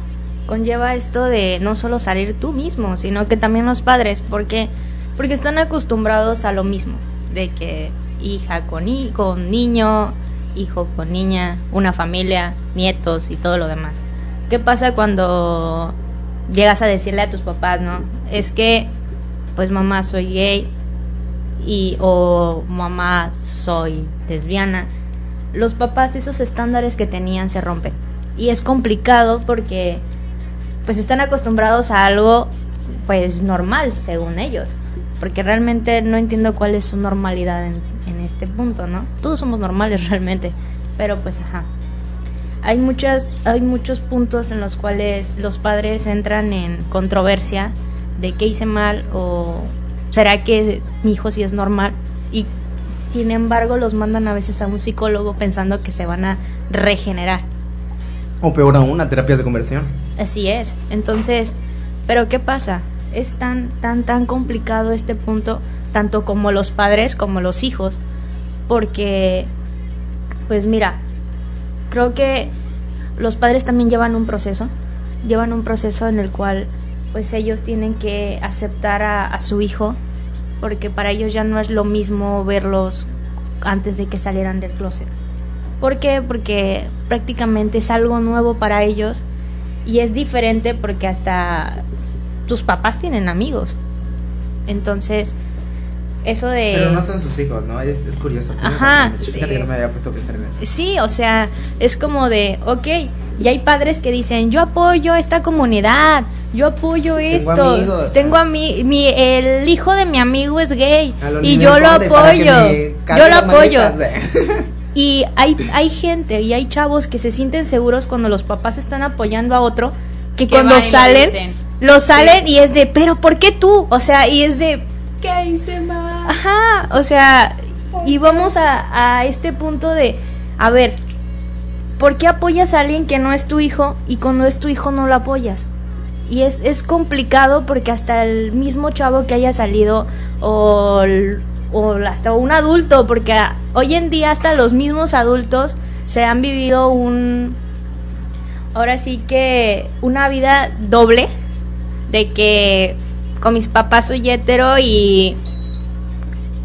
conlleva esto de no solo salir tú mismo, sino que también los padres, porque porque están acostumbrados a lo mismo, de que hija con hi- con niño, hijo con niña, una familia, nietos y todo lo demás. ¿Qué pasa cuando llegas a decirle a tus papás, no? Es que pues mamá soy gay y o mamá soy lesbiana. Los papás esos estándares que tenían se rompen. Y es complicado porque pues están acostumbrados a algo pues normal según ellos. Porque realmente no entiendo cuál es su normalidad en, en este punto no todos somos normales realmente. Pero pues ajá. Hay muchas hay muchos puntos en los cuales los padres entran en controversia de qué hice mal o será que mi hijo sí es normal y sin embargo los mandan a veces a un psicólogo pensando que se van a regenerar O peor aún, a terapias de conversión. Así es. Entonces, pero ¿qué pasa? Es tan, tan, tan complicado este punto, tanto como los padres como los hijos, porque, pues mira, creo que los padres también llevan un proceso, llevan un proceso en el cual, pues ellos tienen que aceptar a, a su hijo, porque para ellos ya no es lo mismo verlos antes de que salieran del closet. ¿Por qué? Porque prácticamente es algo nuevo para ellos y es diferente porque hasta tus papás tienen amigos. Entonces, eso de... Pero no son sus hijos, ¿no? Es, es curioso. Ajá, sí. Que no me había puesto a pensar en eso. Sí, o sea, es como de, ok, y hay padres que dicen, yo apoyo esta comunidad, yo apoyo Tengo esto, amigos. tengo a mi, mi, el hijo de mi amigo es gay y yo lo apoyo, yo lo apoyo. Y hay, hay gente y hay chavos que se sienten seguros cuando los papás están apoyando a otro, que, Que cuando lo salen, lo salen y es de, pero ¿por qué tú? O sea, y es de, ¿Qué hice mal? Ajá, o sea, y vamos a, a este punto de, a ver, ¿por qué apoyas a alguien que no es tu hijo y cuando es tu hijo no lo apoyas? Y es, es complicado porque hasta el mismo chavo que haya salido o, o hasta un adulto, porque hoy en día hasta los mismos adultos se han vivido un, ahora sí que una vida doble de que con mis papás soy hetero y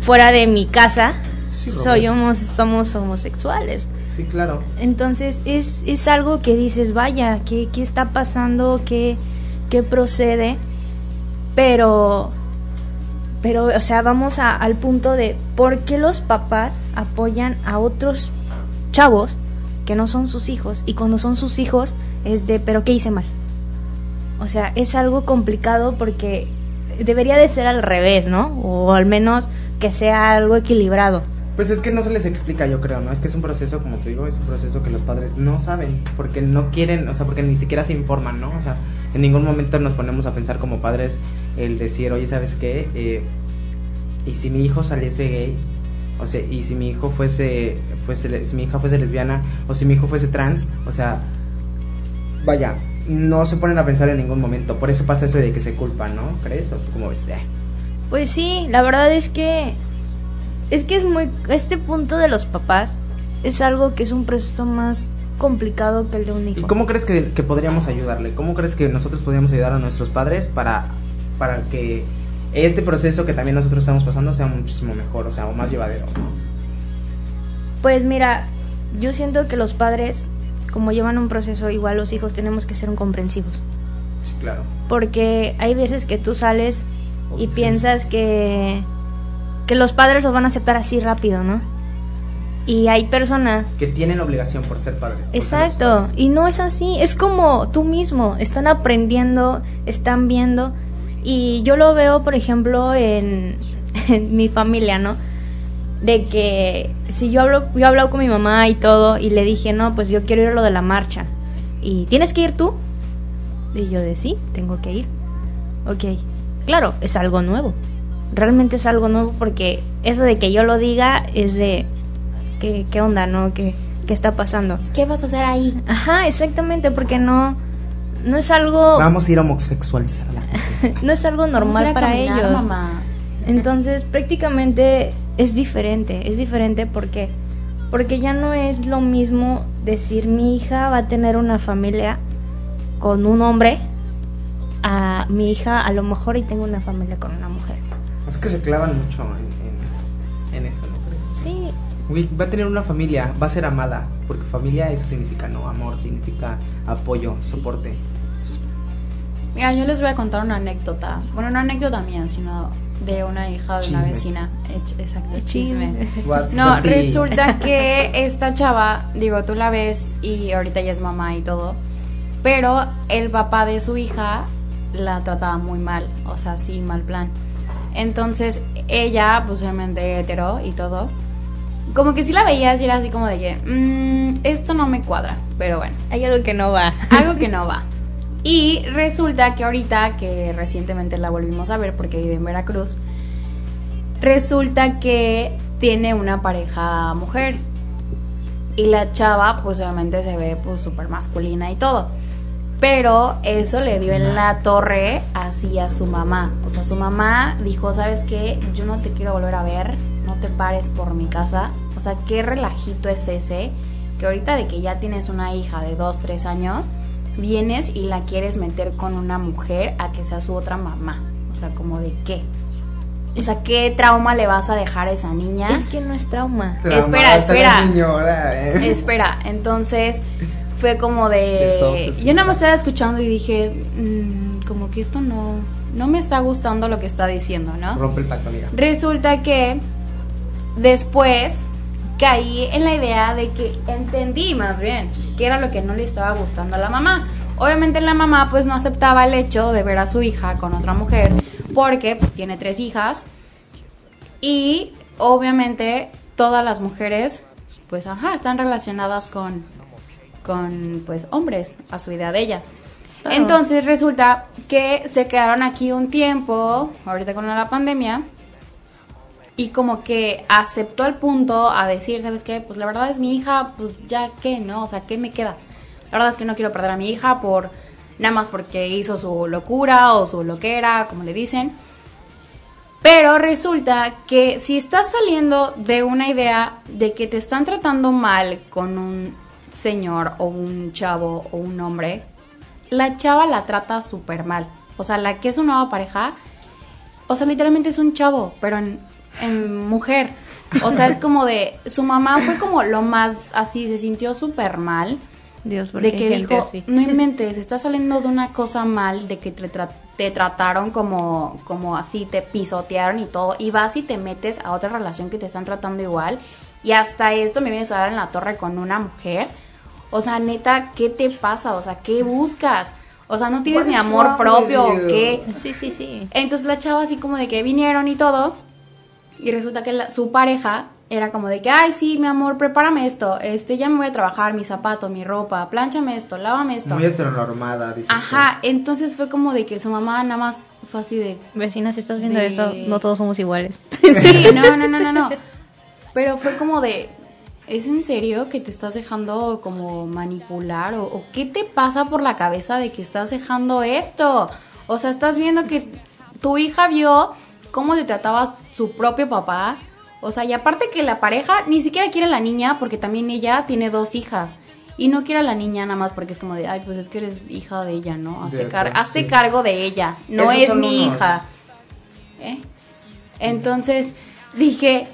fuera de mi casa Sí, soy homos- somos homosexuales. Claro. Entonces es, es algo que dices, vaya, ¿qué, qué está pasando? ¿Qué, ¿Qué procede? Pero, pero, o sea, vamos a- al punto de por qué los papás apoyan a otros chavos que no son sus hijos y cuando son sus hijos es de, pero ¿qué hice mal? O sea, es algo complicado porque debería de ser al revés, ¿no? O al menos que sea algo equilibrado. Pues es que no se les explica, yo creo, ¿no? Es que es un proceso, como te digo, es un proceso que los padres no saben, porque no quieren, o sea, porque ni siquiera se informan, ¿no? O sea, en ningún momento nos ponemos a pensar como padres el decir, oye, ¿sabes qué? Eh, y si mi hijo saliese gay, o sea, y si mi hijo fuese, fuese, si mi hija fuese lesbiana, o si mi hijo fuese trans, o sea, vaya, no se ponen a pensar en ningún momento, por eso pasa eso de que se culpan, ¿no? ¿Crees? ¿O tú cómo ves? Eh. Pues sí, la verdad es que es que es muy este punto de los papás es algo que es un proceso más complicado que el de un ¿Y hijo. cómo crees que, que podríamos ayudarle? ¿Cómo crees que nosotros podríamos ayudar a nuestros padres para, para que este proceso que también nosotros estamos pasando sea muchísimo mejor, o sea, o más llevadero? Pues mira, yo siento que los padres como llevan un proceso igual los hijos tenemos que ser un comprensivos, Sí, claro. porque hay veces que tú sales y Sí. piensas que que los padres lo van a aceptar así rápido, ¿no? Y hay personas Que tienen obligación por ser padre. los Exacto, y no es así, es como tú mismo, están aprendiendo, están viendo, y yo lo veo, por ejemplo, en, en mi familia, ¿no? De que si yo hablo, yo he hablado con mi mamá y todo, y le dije, no, pues yo quiero ir a lo de la marcha, y ¿tienes que ir tú? Y yo de sí, tengo que ir. Ok, claro, es algo nuevo, realmente es algo nuevo porque eso de que yo lo diga es de, ¿qué, qué onda, no? ¿Qué, ¿Qué está pasando? ¿Qué vas a hacer ahí? Ajá, exactamente, porque no no es algo Vamos a ir a homosexualizar a la gente. no es algo Vamos a ir normal a para caminar, ellos. mamá. Entonces, prácticamente es diferente, es diferente porque porque ya no es lo mismo decir mi hija va a tener una familia con un hombre a mi hija a lo mejor y tengo una familia con una mujer. Es que se clavan mucho en, en, en eso, ¿no crees? Sí, Uy, va a tener una familia, va a ser amada, porque familia eso significa, ¿no? Amor, significa apoyo, soporte. Mira, yo les voy a contar una anécdota. Bueno, no anécdota mía, sino de una hija de una Chisme. vecina. Ech- Exacto, Chisme. chisme. What's No, resulta que esta chava, digo, tú la ves y ahorita ya es mamá y todo, pero el papá de su hija la trataba muy mal, o sea, sí, mal plan. Entonces, ella, pues obviamente hetero y todo, como que sí la veías y era así como de que, "Mm, esto no me cuadra, pero bueno hay algo que no va. algo que no va. Y resulta que ahorita, que recientemente la volvimos a ver porque vive en Veracruz, resulta que tiene una pareja mujer. Y la chava, pues obviamente se ve pues súper masculina y todo. Pero eso le dio en la torre así a su mamá. O sea, su mamá dijo, ¿sabes qué? Yo no te quiero volver a ver, no te pares por mi casa. O sea, qué relajito es ese, que ahorita de que ya tienes una hija de 2, 3 años, vienes y la quieres meter con una mujer a que sea su otra mamá. O sea, como de qué. O sea, ¿qué trauma le vas a dejar a esa niña? Es que no es trauma. Espera, espera. señora, ¿eh? Espera, entonces fue como de... Besotes, yo nada más estaba escuchando y dije, "Mm, como que esto no, no me está gustando lo que está diciendo, ¿no? Rompe el pacto, amiga. Resulta que después caí en la idea de que entendí más bien que era lo que no le estaba gustando a la mamá. Obviamente la mamá pues no aceptaba el hecho de ver a su hija con otra mujer porque pues, tiene tres hijas y obviamente todas las mujeres pues ajá, están relacionadas con con pues hombres a su idea de ella. Claro. Entonces resulta que se quedaron aquí un tiempo, ahorita con la pandemia, y como que aceptó el punto a decir, ¿sabes qué? Pues la verdad es mi hija, pues ya qué, ¿no? O sea, ¿qué me queda? La verdad es que no quiero perder a mi hija por nada más porque hizo su locura o su loquera, como le dicen. Pero resulta que si estás saliendo de una idea de que te están tratando mal con un señor o un chavo o un hombre, la chava la trata súper mal. O sea, la que es su nueva pareja, o sea, literalmente es un chavo, pero en, en mujer. O sea, es como de, su mamá fue como lo más así, se sintió súper mal Dios, de que dijo, así. no inventes, estás saliendo de una cosa mal, de que te, tra- te trataron como, como así, te pisotearon y todo, y vas y te metes a otra relación que te están tratando igual, y hasta esto me vienes a dar en la torre con una mujer. O sea, neta, ¿qué te pasa? O sea, ¿qué buscas? O sea, ¿no tienes ni amor propio o qué? Sí, sí, sí. Entonces la chava así como de que vinieron y todo. Y resulta que la- su pareja era como de que, ay, sí, mi amor, prepárame esto, este, ya me voy a trabajar, mi zapato, mi ropa, plánchame esto, lávame esto. Muy heteronormada, dices tú. Ajá, entonces fue como de que su mamá nada más fue así de, Vecinas, si estás viendo De- eso, no todos somos iguales. Sí, no, no, no, no, no. Pero fue como de, ¿es en serio que te estás dejando como manipular? ¿O, o qué te pasa por la cabeza de que estás dejando esto? O sea, estás viendo que tu hija vio cómo te trataba su propio papá. O sea, y aparte que la pareja ni siquiera quiere a la niña porque también ella tiene dos hijas. Y no quiere a la niña nada más porque es como de, ay, pues es que eres hija de ella, ¿no? Hazte, car- hazte sí. cargo de ella. No Esos es mi unos- hija. ¿Eh? Entonces dije,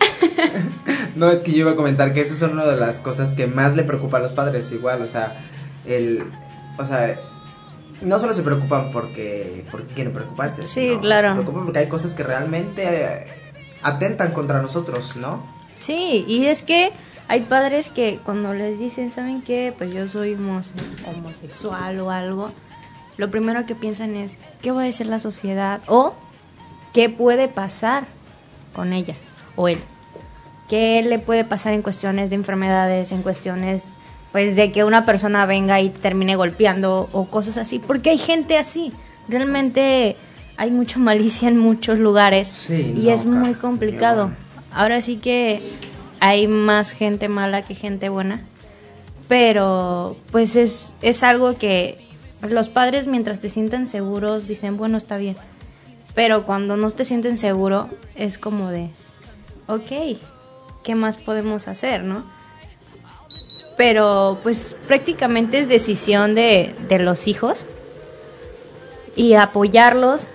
No, es que yo iba a comentar que eso es una de las cosas que más le preocupa a los padres, igual, o sea, el, o sea, no solo se preocupan porque, porque quieren preocuparse, Sí, claro. se preocupan porque hay cosas que realmente eh, atentan contra nosotros, ¿no? Sí, y es que hay padres que cuando les dicen, ¿saben qué? Pues yo soy homos- homosexual o algo, lo primero que piensan es, ¿qué va a decir la sociedad? O, ¿qué puede pasar con ella o él? ¿Qué le puede pasar en cuestiones de enfermedades, en cuestiones, pues, de que una persona venga y te termine golpeando o cosas así? Porque hay gente así. Realmente hay mucha malicia en muchos lugares Sí, y no, es muy complicado. Ahora sí que hay más gente mala que gente buena, pero pues es, es algo que los padres mientras te sienten seguros dicen, bueno, está bien, pero cuando no te sienten seguro es como de, ok, ¿qué más podemos hacer, no? Pero pues prácticamente es decisión de, de los hijos y apoyarlos,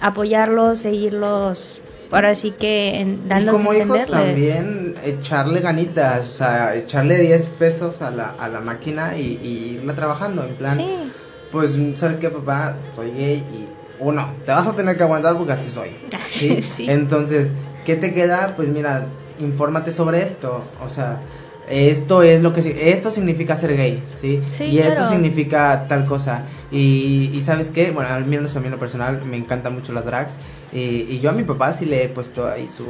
apoyarlos, seguirlos, ahora sí que en, Y darlos como hijos también echarle ganitas, o sea, echarle 10 pesos a la, a la máquina y, y irla trabajando, en plan, Sí. pues, ¿sabes qué, papá? Soy gay y, uno, te vas a tener que aguantar porque así soy, ¿sí? Sí. Entonces, ¿qué te queda? Pues mira, infórmate sobre esto, o sea, esto es lo que, esto significa ser gay, ¿sí? Sí, y esto significa tal cosa, y, y ¿sabes qué? Bueno, al menos a mí en lo personal me encantan mucho las drags, y, y yo a mi papá sí le he puesto ahí su,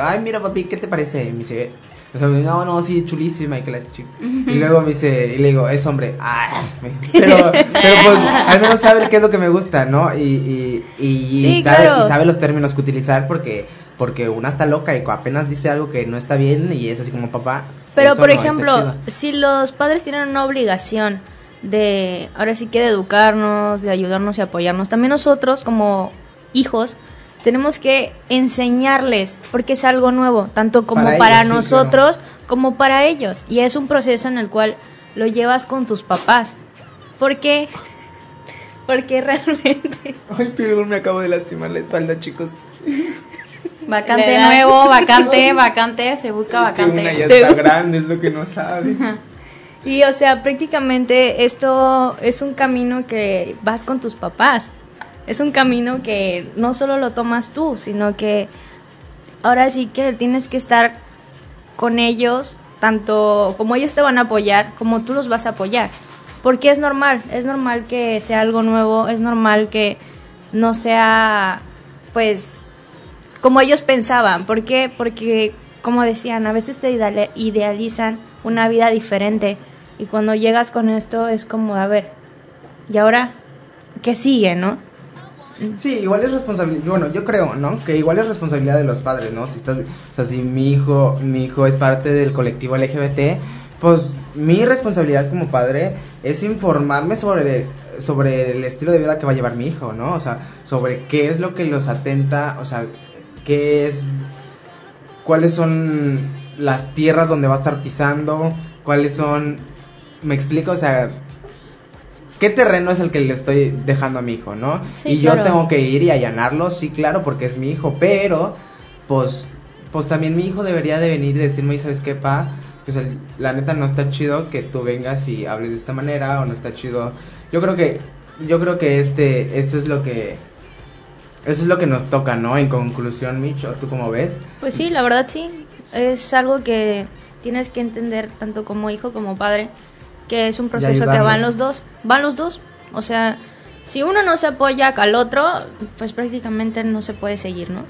ay, mira papi, ¿qué te parece? Y me dice, o sea, no, no, sí, chulísima, y que la Y luego me dice, y le digo, es hombre, ay, pero, pero pues, al menos sabe qué es lo que me gusta, ¿no? Y, y, y, Sí, sabe, claro. y sabe los términos que utilizar porque, porque una está loca y apenas dice algo que no está bien y es así como papá. Pero por no ejemplo, chido". si los padres tienen una obligación de, ahora sí que de educarnos, de ayudarnos y apoyarnos, también nosotros como hijos tenemos que enseñarles, porque es algo nuevo, tanto como Para para, ellos, sí, nosotros como para ellos. Y es un proceso en el cual lo llevas con tus papás. ¿Por qué? Porque realmente... Ay, perdón, me acabo de lastimar la espalda, chicos. Vacante nuevo, vacante, vacante, se busca que una ya vacante. está grande, es lo que no sabe. Y o sea, prácticamente esto es un camino que vas con tus papás. Es un camino que no solo lo tomas tú, sino que ahora sí que tienes que estar con ellos, tanto como ellos te van a apoyar, como tú los vas a apoyar. Porque es normal, es normal que sea algo nuevo, es normal que no sea, pues, como ellos pensaban. ¿Por qué? Porque, como decían, a veces se idealizan una vida diferente. Y cuando llegas con esto es como, a ver, ¿y ahora qué sigue, no? Sí, igual es responsabilidad, bueno, yo creo, ¿no? Que igual es responsabilidad de los padres, ¿no? Si estás, o sea, si mi hijo, mi hijo es parte del colectivo LGBT, pues mi responsabilidad como padre es informarme sobre, sobre el estilo de vida que va a llevar mi hijo, ¿no? O sea, sobre qué es lo que los atenta, o sea, qué es, cuáles son las tierras donde va a estar pisando, cuáles son, me explico, o sea, ¿Qué terreno es el que le estoy dejando a mi hijo, no? Sí, y yo tengo que ir y allanarlo, sí, claro, porque es mi hijo, pero, pues, pues también mi hijo debería de venir y decirme, ¿sabes qué, pa? Pues el- la neta no está chido que tú vengas y hables de esta manera, o no está chido. Yo creo que, yo creo que este, esto es lo que, eso es lo que nos toca, ¿no? En conclusión, Micho, ¿tú cómo ves? Pues sí, la verdad sí. Es algo que tienes que entender tanto como hijo como padre, que es un proceso que van los dos, van los dos. O sea, si uno no se apoya al otro, pues prácticamente no se puede seguir, ¿no?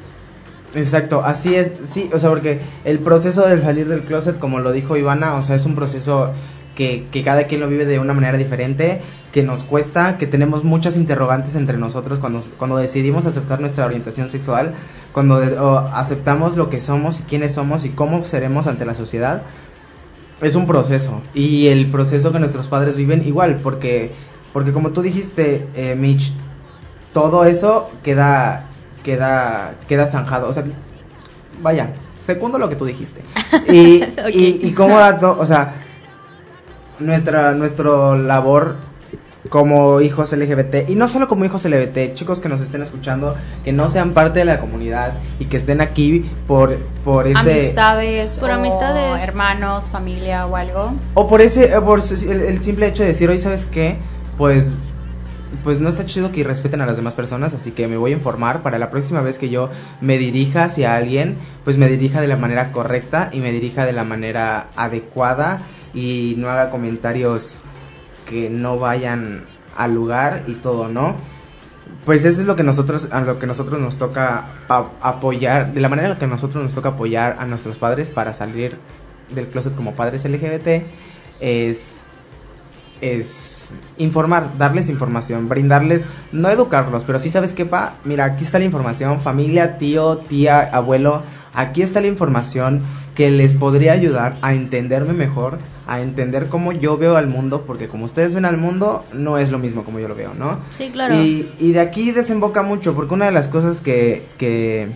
Exacto, así es, sí, o sea, porque el proceso de salir del closet, como lo dijo Ivana, o sea, es un proceso que, que cada quien lo vive de una manera diferente, que nos cuesta, que tenemos muchas interrogantes entre nosotros cuando, cuando decidimos aceptar nuestra orientación sexual, cuando de- aceptamos lo que somos y quiénes somos y cómo seremos ante la sociedad. Es un proceso y el proceso que nuestros padres viven igual, porque, porque como tú dijiste, eh, Mitch, todo eso queda queda queda zanjado, o sea, vaya, segundo lo que tú dijiste. Y, Ok. y, y como dato, o sea, nuestra nuestro labor como hijos LGBT y no solo como hijos LGBT, chicos que nos estén escuchando, que no sean parte de la comunidad y que estén aquí por por ese amistades Por o amistades. hermanos, familia o algo. o por ese, o por el simple hecho de decir, oye, ¿sabes qué? Pues, pues no está chido que respeten a las demás personas, así que me voy a informar para la próxima vez que yo me dirija hacia alguien, pues me dirija de la manera correcta y me dirija de la manera adecuada y no haga comentarios que no vayan al lugar y todo, ¿no? Pues eso es lo que nosotros, a lo que nosotros nos toca apoyar, de la manera en la que nosotros nos toca apoyar a nuestros padres para salir del closet como padres LGBT, es, es informar, darles información, brindarles, no educarlos, pero sí sabes qué, pa, mira, aquí está la información, familia, tío, tía, abuelo, aquí está la información que les podría ayudar a entenderme mejor, a entender cómo yo veo al mundo, porque como ustedes ven al mundo, no es lo mismo como yo lo veo, ¿no? Sí, claro. Y, y de aquí desemboca mucho, porque una de las cosas que, que,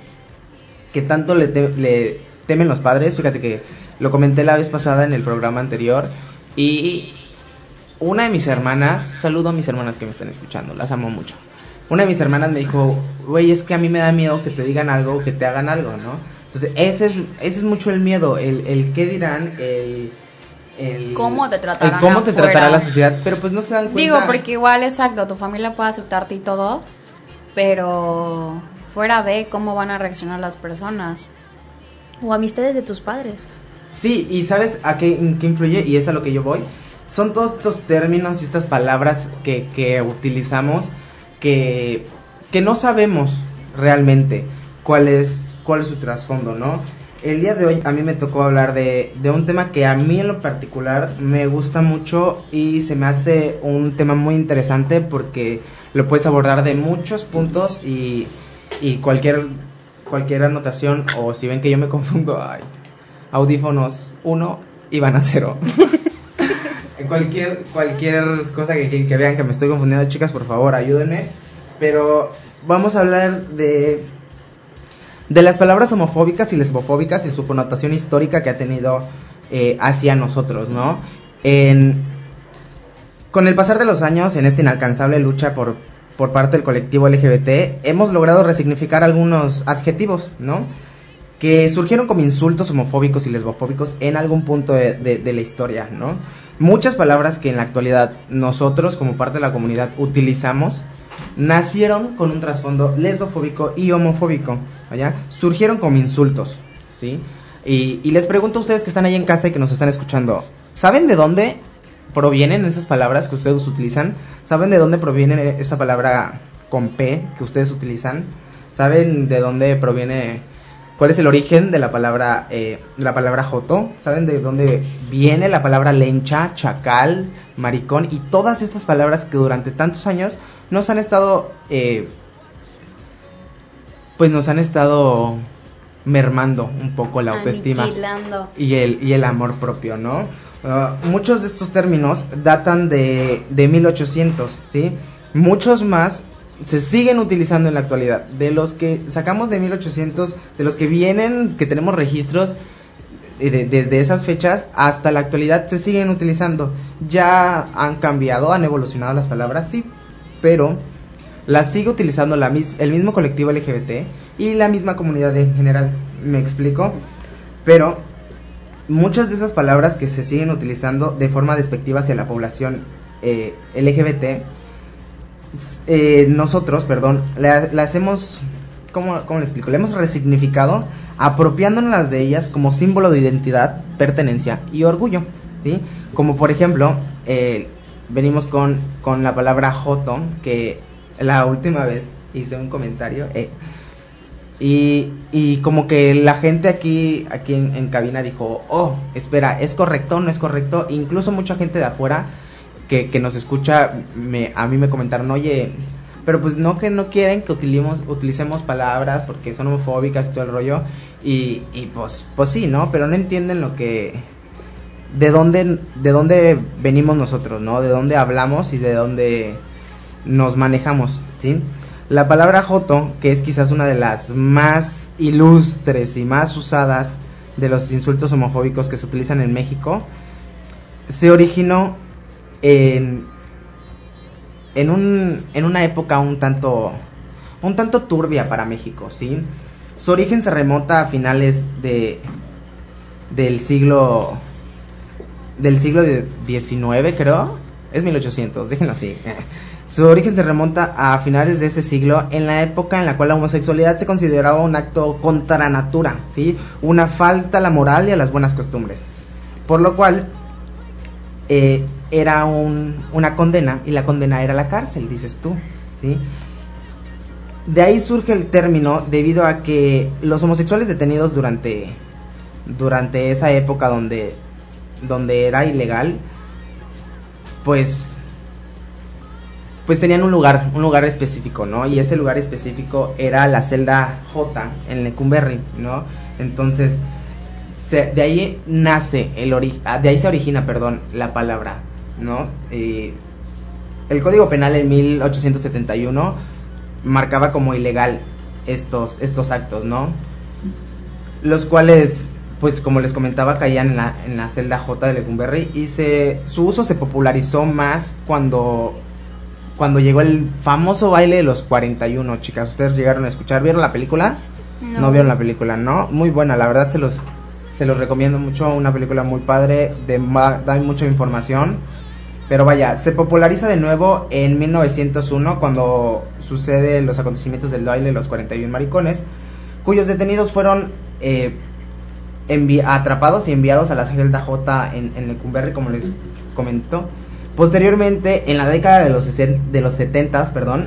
que tanto le, te- le temen los padres, fíjate que lo comenté la vez pasada en el programa anterior, y una de mis hermanas, saludo a mis hermanas que me están escuchando, las amo mucho. Una de mis hermanas me dijo, güey, es que a mí me da miedo que te digan algo o que te hagan algo, ¿no? Entonces, ese es, ese es mucho el miedo, el, el qué dirán, el... el Cómo te tratarán El cómo te afuera. tratará la sociedad, pero pues no se dan cuenta. Digo, porque igual, exacto, tu familia puede aceptarte y todo, pero fuera de cómo van a reaccionar las personas. O amistades de tus padres. Sí, y ¿sabes a qué, en qué influye? Y es a lo que yo voy. Son todos estos términos y estas palabras que, que utilizamos que, que no sabemos realmente cuál es, cuál es su trasfondo, ¿no? El día de hoy a mí me tocó hablar de, de un tema que a mí en lo particular me gusta mucho y se me hace un tema muy interesante porque lo puedes abordar de muchos puntos y, y cualquier, cualquier anotación o si ven que yo me confundo, ay, audífonos 1 y van a 0. cualquier, cualquier cosa que, que- que vean que me estoy confundiendo, chicas, por favor, ayúdenme. Pero vamos a hablar de, de las palabras homofóbicas y lesbofóbicas y su connotación histórica que ha tenido eh, hacia nosotros, ¿no? Con el pasar de los años en esta inalcanzable lucha por, por parte del colectivo LGBT, hemos logrado resignificar algunos adjetivos, ¿no? Que surgieron como insultos homofóbicos y lesbofóbicos en algún punto de, de- de la historia, ¿no? Muchas palabras que en la actualidad nosotros como parte de la comunidad utilizamos nacieron con un trasfondo lesbofóbico y homofóbico, ¿vaya? Surgieron como insultos, ¿sí? Y, y les pregunto a ustedes que están ahí en casa y que nos están escuchando, ¿saben de dónde provienen esas palabras que ustedes utilizan? ¿Saben de dónde proviene esa palabra con P que ustedes utilizan? ¿Saben de dónde proviene, cuál es el origen de la palabra, eh, de la palabra joto? ¿Saben de dónde viene la palabra lencha, chacal, maricón y todas estas palabras que durante tantos años nos han estado, eh, pues nos han estado mermando un poco la autoestima Aniquilando. y el, y el amor propio, ¿no? Ah, muchos de estos términos datan de, de 1800, ¿sí? Muchos más se siguen utilizando en la actualidad. De los que sacamos de 1800, de los que vienen, que tenemos registros, eh, de- desde esas fechas hasta la actualidad se siguen utilizando. Ya han cambiado, han evolucionado las palabras, sí, pero las sigue utilizando la mis- el mismo colectivo LGBT y la misma comunidad en general. ¿Me explico? Pero muchas de esas palabras que se siguen utilizando de forma despectiva hacia la población eh, LGBT, eh, nosotros, perdón, la- las hemos, ¿cómo, ¿cómo le explico? Le hemos resignificado apropiándonos de ellas como símbolo de identidad, pertenencia y orgullo, ¿sí? Como por ejemplo, eh, venimos con, con la palabra joto, que la última vez hice un comentario, eh, Y, y como que la gente aquí, aquí en, en cabina dijo, oh, espera, ¿es correcto o no es correcto? Incluso mucha gente de afuera que, nos escucha, me, a mí me comentaron, oye, pero pues no que no quieren que utilicemos, utilicemos palabras porque son homofóbicas y todo el rollo. Y, y pues, pues sí, ¿no? Pero no entienden lo que... De dónde, de dónde venimos nosotros, ¿no? De dónde hablamos y de dónde nos manejamos, ¿sí? La palabra joto, que es quizás una de las más ilustres y más usadas de los insultos homofóbicos que se utilizan en México, se originó en, en, un, en una época un tanto, un tanto turbia para México, ¿sí? Su origen se remonta a finales de, del siglo del siglo XIX, creo. Es 1800, déjenlo así. Su origen se remonta a finales de ese siglo, en la época en la cual la homosexualidad se consideraba un acto contra natura, ¿sí? Una falta a la moral y a las buenas costumbres. Por lo cual, eh, era un- una condena, y la condena era la cárcel, dices tú, ¿sí? De ahí surge el término debido a que los homosexuales detenidos durante, durante esa época donde, donde era ilegal, pues pues tenían un lugar, un lugar específico, ¿no? Y ese lugar específico era la celda J en Lecumberri, ¿no? Entonces, de ahí nace el ori- ah, de ahí se origina, perdón, la palabra, ¿no? Eh, el Código Penal en 1871 marcaba como ilegal estos, estos actos, ¿no? Los cuales, pues como les comentaba, caían en la, en la celda J de Lecumberri y se, su uso se popularizó más cuando, cuando llegó el famoso baile de los 41, chicas. ¿Ustedes llegaron a escuchar? ¿Vieron la película? No, vieron la película, ¿no? Muy buena, la verdad se los, se los recomiendo mucho. Una película muy padre, de, da mucha información. Pero vaya, se populariza de nuevo en 1901 cuando sucede los acontecimientos del baile de los 41 maricones, cuyos detenidos fueron eh, atrapados y enviados a la celda J en, en Lecumberri, como les comentó. Posteriormente, en la década de los, de los 70, perdón,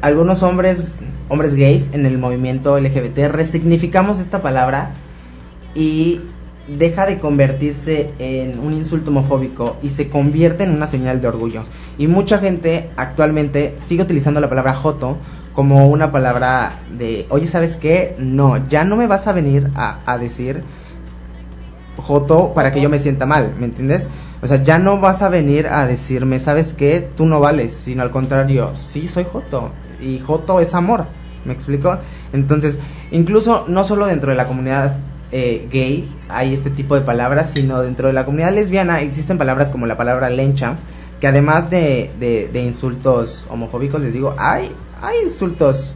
algunos hombres, hombres gays en el movimiento LGBT resignificamos esta palabra y deja de convertirse en un insulto homofóbico y se convierte en una señal de orgullo. Y mucha gente actualmente sigue utilizando la palabra joto como una palabra de, oye, ¿sabes qué? No, ya no me vas a venir a, decir joto para que yo me sienta mal, ¿me entiendes? O sea, ya no vas a venir a decirme, ¿sabes qué? Tú no vales, sino al contrario, sí soy joto y joto es amor, ¿me explico? Entonces, incluso no solo dentro de la comunidad eh, gay hay este tipo de palabras, sino dentro de la comunidad lesbiana existen palabras como la palabra lencha, que además de, de, de insultos homofóbicos, les digo, hay, hay insultos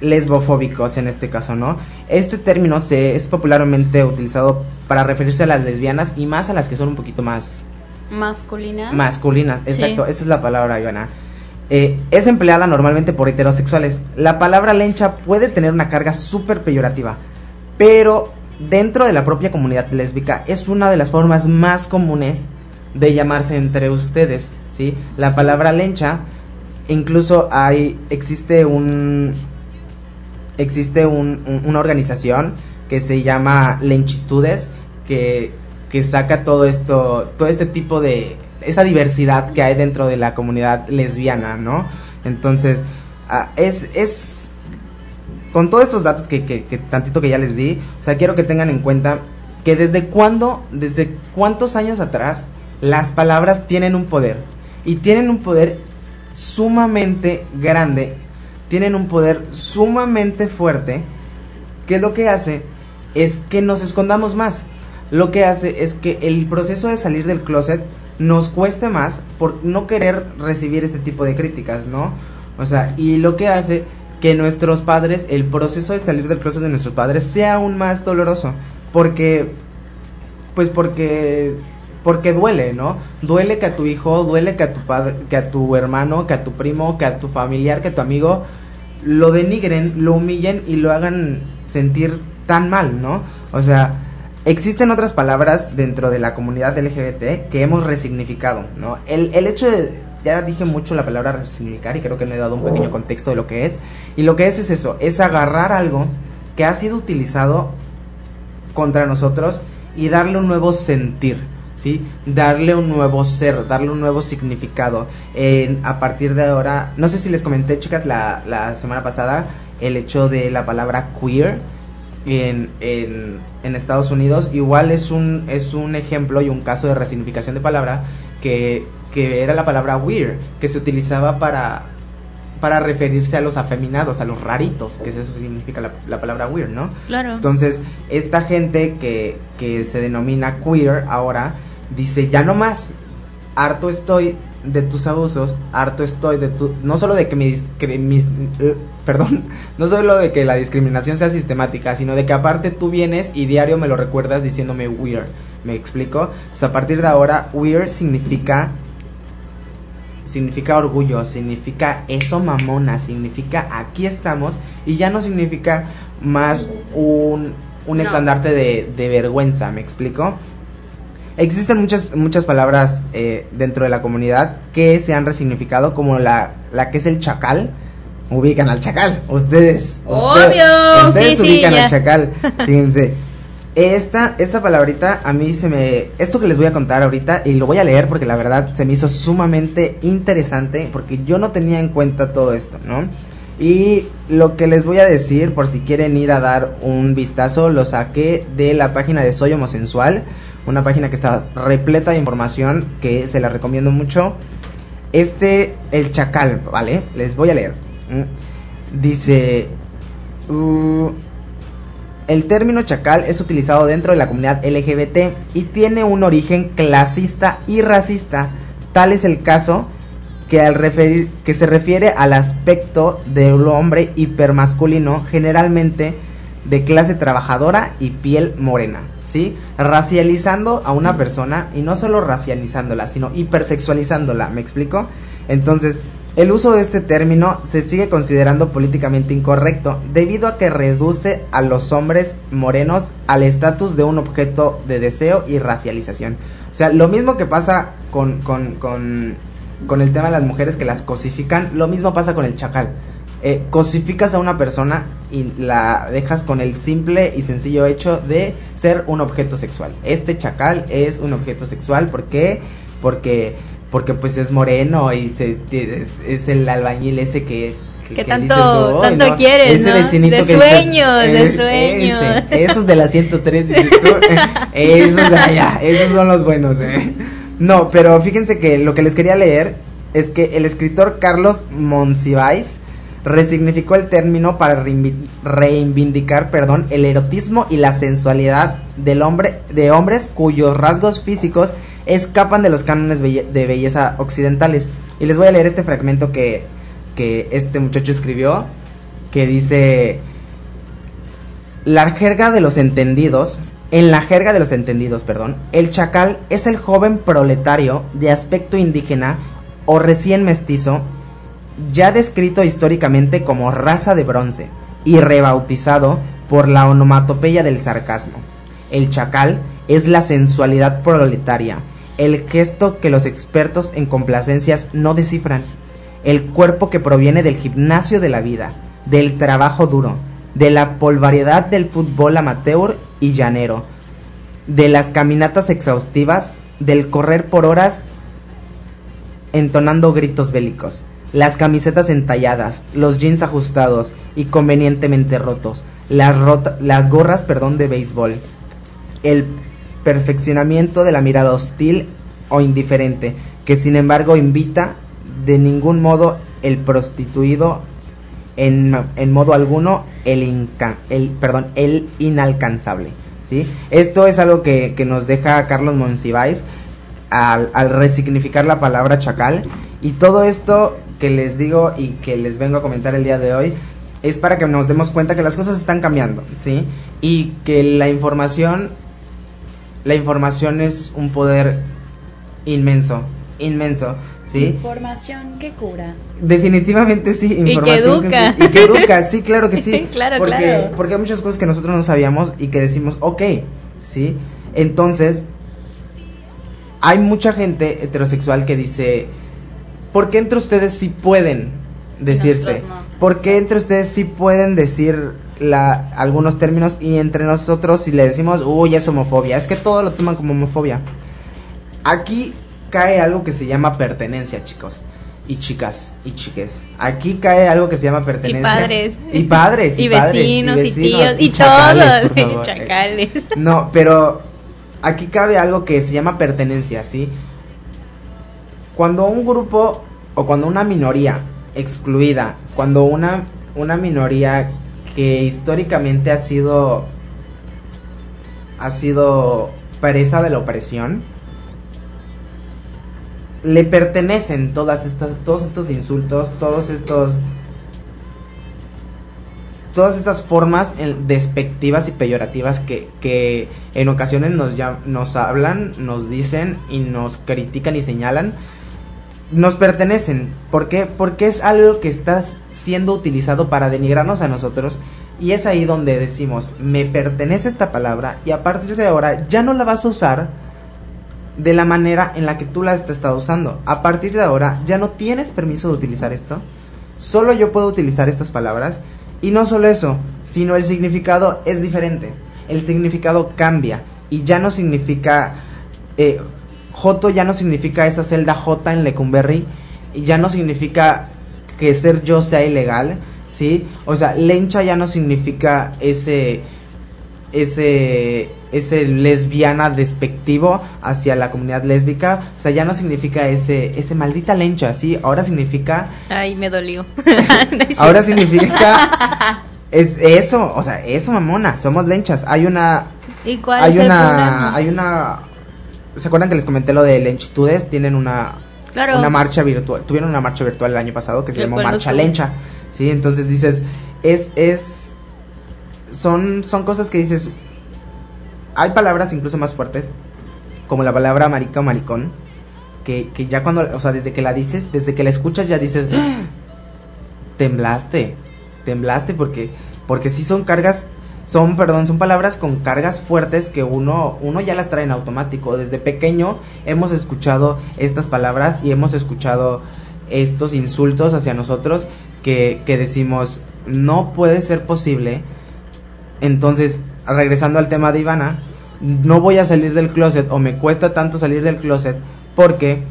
lesbofóbicos en este caso, ¿no? Este término se es popularmente utilizado para referirse a las lesbianas y más a las que son un poquito más Masculina. masculinas. Sí. Exacto, esa es la palabra, Ivana. Eh, es empleada normalmente por heterosexuales. La palabra lencha puede tener una carga súper peyorativa, pero dentro de la propia comunidad lésbica es una de las formas más comunes de llamarse entre ustedes, ¿sí? La palabra lencha, incluso hay, existe un, existe un- un- una organización que se llama Lenchitudes, que, que saca todo esto, todo este tipo de, esa diversidad que hay dentro de la comunidad lesbiana, ¿no? Entonces, ah, es, es, con todos estos datos que, que, que tantito que ya les di, o sea, quiero que tengan en cuenta que desde cuándo, desde cuántos años atrás, las palabras tienen un poder. Y tienen un poder sumamente grande, tienen un poder sumamente fuerte, que lo que hace es que nos escondamos más. Lo que hace es que el proceso de salir del closet nos cueste más por no querer recibir este tipo de críticas, ¿no? O sea, y lo que hace que nuestros padres, el proceso de salir del closet de nuestros padres sea aún más doloroso, porque pues porque porque duele, ¿no? Duele que a tu hijo, duele que a tu padre, que a tu hermano, que a tu primo, que a tu familiar, que a tu amigo lo denigren, lo humillen y lo hagan sentir tan mal, ¿no? O sea, existen otras palabras dentro de la comunidad LGBT que hemos resignificado, ¿no? El, el hecho de ya dije mucho la palabra resignificar y creo que no he dado un pequeño contexto de lo que es. Y lo que es es eso, es agarrar algo que ha sido utilizado contra nosotros y darle un nuevo sentir, ¿sí? Darle un nuevo ser, darle un nuevo significado. A partir de ahora, no sé si les comenté, chicas, la, la semana pasada, el hecho de la palabra queer en, en, en Estados Unidos, igual es un, es un ejemplo y un caso de resignificación de palabra que, que era la palabra weird, que se utilizaba para, para referirse a los afeminados, a los raritos, que eso significa la, la palabra weird, ¿no? Claro. Entonces, esta gente que, que se denomina queer ahora dice, ya no más, harto estoy de tus abusos, harto estoy de tu... No solo de que mi... mis, eh, perdón, no solo de que la discriminación sea sistemática, sino de que aparte tú vienes y diario me lo recuerdas diciéndome weird. ¿Me explico? Sea, a partir de ahora, weird significa significa orgullo, significa eso mamona, significa aquí estamos y ya no significa más un, un No. estandarte de, de vergüenza, ¿me explico? Existen muchas, muchas palabras eh, dentro de la comunidad que se han resignificado como la, la que es el chacal. Ubican al chacal, ustedes. usted- Obvio, ustedes sí, ubican al chacal. Fíjense. Esta, esta palabrita a mí se me... Esto que les voy a contar ahorita y lo voy a leer porque la verdad se me hizo sumamente interesante porque yo no tenía en cuenta todo esto, ¿no? Y lo que les voy a decir, por si quieren ir a dar un vistazo, lo saqué de la página de Soy Homosensual, una página que está repleta de información que se la recomiendo mucho. Este, el chacal, ¿vale? Les voy a leer. Mm. Dice... uh, el término chacal es utilizado dentro de la comunidad LGBT y tiene un origen clasista y racista. Tal es el caso que al referir que se refiere al aspecto del hombre hipermasculino, generalmente de clase trabajadora y piel morena, ¿sí? Racializando a una persona y no solo racializándola, sino hipersexualizándola, ¿me explico? Entonces, el uso de este término se sigue considerando políticamente incorrecto debido a que reduce a los hombres morenos al estatus de un objeto de deseo y racialización. O sea, lo mismo que pasa con, con, con, con el tema de las mujeres que las cosifican, lo mismo pasa con el chacal. Eh, cosificas a una persona y la dejas con el simple y sencillo hecho de ser un objeto sexual. Este chacal es un objeto sexual, ¿por qué? Porque porque pues es moreno y se, es, es el albañil ese que que, Que tanto- "Ay, tanto quieres, Ese ¿no? vecinito De que dices, sueños, de "Eh, sueños". ese, esos de la 103 dices tú, eh, esos de allá, esos son los buenos, eh. No, pero fíjense que lo que les quería leer es que el escritor Carlos Monsiváis resignificó el término para reivindicar, perdón, el erotismo y la sensualidad del hombre, de hombres cuyos rasgos físicos escapan de los cánones de belleza occidentales. Y les voy a leer este fragmento que, que este muchacho escribió, que dice, la jerga de los entendidos, en la jerga de los entendidos, perdón, el chacal es el joven proletario de aspecto indígena o recién mestizo, ya descrito históricamente como raza de bronce y rebautizado por la onomatopeya del sarcasmo. El chacal es la sensualidad proletaria, el gesto que los expertos en complacencias no descifran, el cuerpo que proviene del gimnasio de la vida, del trabajo duro, de la polvariedad del fútbol amateur y llanero, de las caminatas exhaustivas, del correr por horas entonando gritos bélicos, las camisetas entalladas, los jeans ajustados y convenientemente rotos, las, las gorras, perdón, de béisbol, el perfeccionamiento de la mirada hostil o indiferente, que sin embargo invita de ningún modo el prostituido en, en modo alguno el, el, perdón, el inalcanzable. ¿sí? Esto es algo que, que nos deja Carlos Monsiváis al, al resignificar la palabra chacal. Y todo esto que les digo y que les vengo a comentar el día de hoy es para que nos demos cuenta que las cosas están cambiando, ¿sí? Y que la información, la información es un poder inmenso, inmenso, ¿sí? Información que cura. Definitivamente sí, que información educa. y que educa, sí, claro que sí. Claro, porque, claro. Porque hay muchas cosas que nosotros no sabíamos y que decimos, ok, ¿sí? Entonces, hay mucha gente heterosexual que dice, ¿por qué entre ustedes sí pueden decirse? no. ¿Por qué entre ustedes sí pueden decir la, algunos términos y entre nosotros si le decimos, uy, es homofobia? Es que todo lo toman como homofobia. Aquí cae algo que se llama pertenencia, chicos. Y chicas, y chiques. Aquí cae algo que se llama pertenencia. padres. Y padres. Y padres, vecinos, y vecinos, tíos, y chacales, todos, y favor. chacales. No, pero aquí cabe algo que se llama pertenencia, ¿sí? Cuando un grupo o cuando una minoría excluida, cuando una, una minoría que históricamente ha sido ha sido presa de la opresión, le pertenecen todas estas, todos estos insultos, todos estos todas estas formas eh, despectivas y peyorativas que, que en ocasiones nos, llam- nos hablan, nos dicen y nos critican y señalan, nos pertenecen. ¿Por qué? Porque es algo que está siendo utilizado para denigrarnos a nosotros y es ahí donde decimos, me pertenece esta palabra y a partir de ahora ya no la vas a usar de la manera en la que tú la has estado usando. A partir de ahora ya no tienes permiso de utilizar esto. Solo yo puedo utilizar estas palabras. Y no solo eso, sino el significado es diferente. El significado cambia. Y ya no significa... Eh, Joto ya no significa esa celda J en Lecumberri. Ya no significa que ser yo sea ilegal. ¿Sí? O sea, lencha ya no significa ese ese ese lesbiana despectivo hacia la comunidad lésbica, o sea, ya no significa ese ese maldita lencha, ¿sí? Ahora significa Ay, me dolió. ahora significa es eso, o sea, eso mamona, somos lenchas. Hay una ¿Y cuál hay es una hay una ¿Se acuerdan que les comenté lo de lenchitudes? Tienen una Claro. una marcha virtual, tuvieron una marcha virtual el año pasado que se llamó. Marcha Lencha. Sí, entonces dices, es es son son cosas que dices hay palabras incluso más fuertes, como la palabra marica o maricón, que, que ya cuando, o sea, desde que la dices, desde que la escuchas ya dices, "Ah, temblaste, temblaste porque, porque sí son cargas, son, perdón, son palabras con cargas fuertes que uno, uno ya las trae en automático. Desde pequeño hemos escuchado estas palabras y hemos escuchado estos insultos hacia nosotros que, que decimos, no puede ser posible entonces, regresando al tema de Ivana, no voy a salir del closet o me cuesta tanto salir del closet porque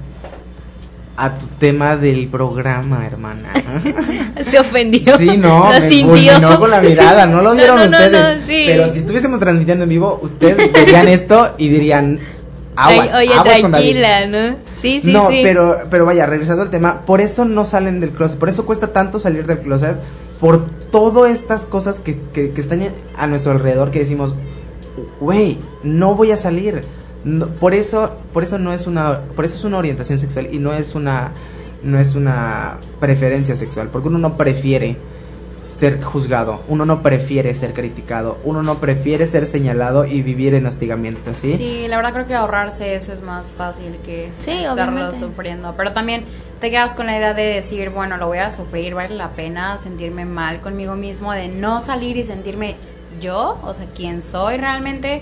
a tu tema del programa, hermana. Se ofendió. Sí, no, Lo me sintió. con la mirada, no lo vieron no, no, ustedes. no, sí. Pero si estuviésemos transmitiendo en vivo, ustedes verían esto y dirían, aguas, oye, aguas con David". tranquila, ¿no? Sí, sí, no, sí. pero, pero vaya, regresando al tema, por eso no salen del closet, por eso cuesta tanto salir del closet, por todas estas cosas que, que, que están a nuestro alrededor que decimos, güey, no voy a salir. No, por eso, por eso no es una, por eso es una orientación sexual y no es una, no es una preferencia sexual, porque uno no prefiere ser juzgado, uno no prefiere ser criticado, uno no prefiere ser señalado y vivir en hostigamiento, ¿sí? Sí, la verdad creo que ahorrarse eso es más fácil que Sí, estarlo obviamente. sufriendo. Pero también te quedas con la idea de decir, bueno, lo voy a sufrir, vale la pena sentirme mal conmigo mismo, de no salir y sentirme yo, o sea, quién soy realmente,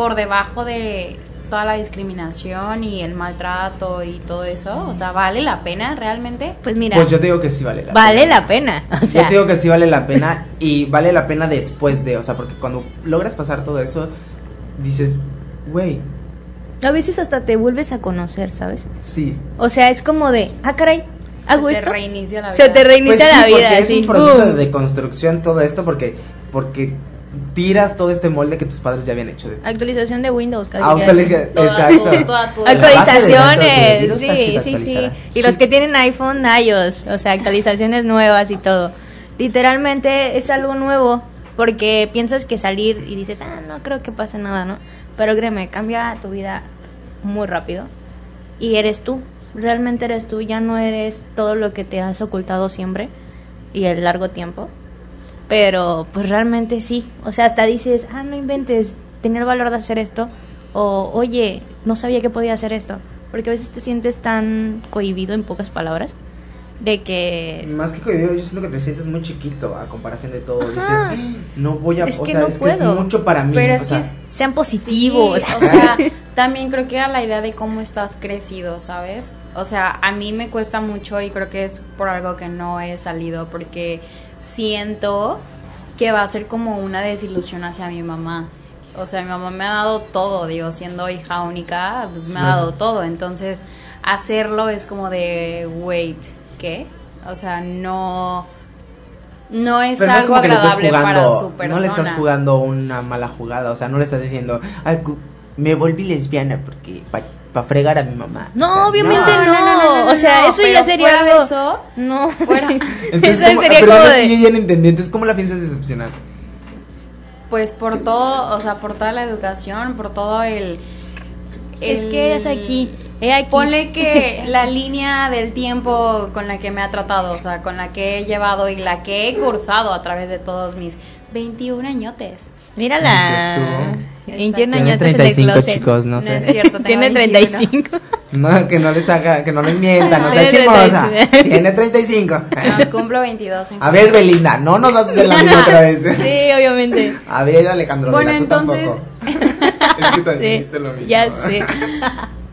por debajo de toda la discriminación y el maltrato y todo eso. O sea, ¿vale la pena realmente? Pues mira, Pues yo te digo que sí vale la vale pena. la pena. O Yo te digo que sí vale la pena y vale la pena después de, o sea, porque cuando logras pasar todo eso, dices, güey, a veces hasta te vuelves a conocer, ¿sabes? sí. O sea, es como de, ah, caray, hago Se te esto. reinicia la vida. Se te reinicia Pues sí, la vida. porque es un proceso de deconstrucción todo esto porque porque tiras todo este molde que tus padres ya habían hecho de ti. Actualización de Windows, casi. Actualiza- Toda exacto. tu- toda tu- Actualizaciones, sí, sí, sí. Y Sí. los que tienen iPhone, iOS, o sea, actualizaciones nuevas y todo. Literalmente es algo nuevo porque piensas que salir y dices, ah, no creo que pase nada, ¿no? Pero créeme, cambia tu vida muy rápido y eres tú, realmente eres tú, ya no eres todo lo que te has ocultado siempre y el largo tiempo. Pero pues realmente sí, o sea, hasta dices, ah, no inventes, tener valor de hacer esto, o oye, no sabía que podía hacer esto, porque a veces te sientes tan cohibido en pocas palabras, de que... Más que cohibido, yo siento que te sientes muy chiquito a comparación de todo. Ajá. Dices, no voy a, Es o que sea, no es que es mucho para mí. Pero o es que es- Sean positivos. Sí, o sea, también creo que a la idea de cómo estás crecido, ¿sabes? O sea, a mí me cuesta mucho y creo que es por algo que no he salido porque siento que va a ser como una desilusión hacia mi mamá. O sea, mi mamá me ha dado todo, digo, siendo hija única, pues me ha dado todo. Entonces, hacerlo es como de, wait, ¿qué? O sea, no, no es Pero no es algo como que le estás agradable para jugando, su persona. no le estás jugando una mala jugada, o sea, no le estás diciendo, "Ay, cu- me volví lesbiana porque para fregar a mi mamá. O No, sea, obviamente no. No, no, no, no, no, o sea, no, eso ya sería algo. eso, no, fuera. Entonces, eso ¿cómo- sería pero como de. yo ya no entendí, entonces, ¿cómo la piensas decepcionar? Pues por todo, o sea, por toda la educación, por todo el... Es que es aquí, he aquí. Ponle que la línea del tiempo con la que me ha tratado, o sea, con la que he llevado y la que he cursado a través de todos mis 21 añotes. Mírala. Dices ¿En qué Tiene año Tiene en el 35 closet? chicos, no, No sé. es cierto, Tiene 21. 35. No, que no les haga, que no les mientan, no sea Tiene chismosa. 35. Tiene 35. No, cumplo 22 en A ver, Belinda, no nos vas a hacer la misma otra vez. Sí, obviamente. A ver, Alejandro, Bueno, tú entonces- tampoco. es que también Sí, lo mismo. ya sé.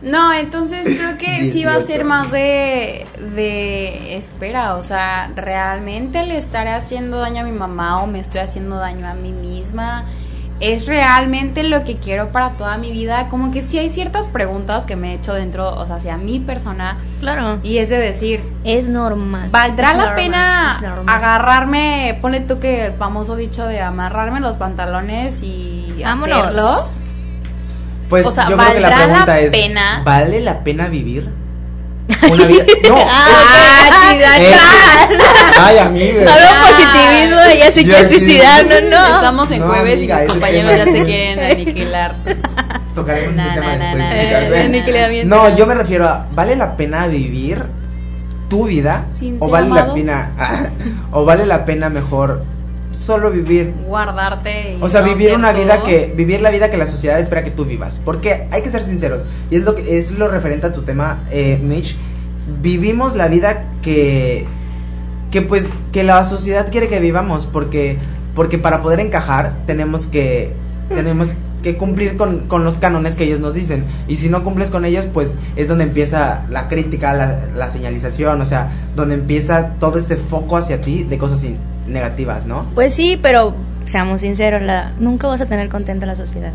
No, entonces creo que sí va a 18. ser más de, de espera, o sea, ¿realmente le estaré haciendo daño a mi mamá o me estoy haciendo daño a mí misma? ¿Es realmente lo que quiero para toda mi vida? Como que sí hay ciertas preguntas que me he hecho dentro, o sea, hacia mi persona, Claro. y es de decir, Es normal. ¿Valdrá Es la normal, pena agarrarme, ponle tú que el famoso dicho de amarrarme los pantalones y Vámonos. hacerlo? Pues O sea, yo creo que la ¿valdrá la pregunta es, pena? ¿vale la pena vivir? Una vida... No, Ah, da- Eh, Ay, amiga. Hablo Ah. positivismo, ella se quiere suicidar, no, no. Estamos en No, jueves amiga, y mis compañeros ya se quieren aniquilar. Tocaremos Na, ese tema después, chicas. No, yo me refiero a, ¿vale la pena vivir tu vida? Sin ¿O vale amado? la pena, o vale la pena mejor solo vivir? Guardarte y O sea, no vivir una vida que, vivir la vida que la sociedad espera que tú vivas. Porque hay que ser sinceros, y es lo que, es lo referente a tu tema, eh, Mitch. Vivimos la vida que, que pues, que la sociedad quiere que vivamos, porque, porque para poder encajar tenemos que, tenemos que cumplir con, con los cánones que ellos nos dicen. Y si no cumples con ellos, pues es donde empieza la crítica, la, la señalización, o sea, donde empieza todo este foco hacia ti de cosas in- negativas, ¿no? Pues sí, pero seamos sinceros, la, nunca vas a tener contenta a la sociedad.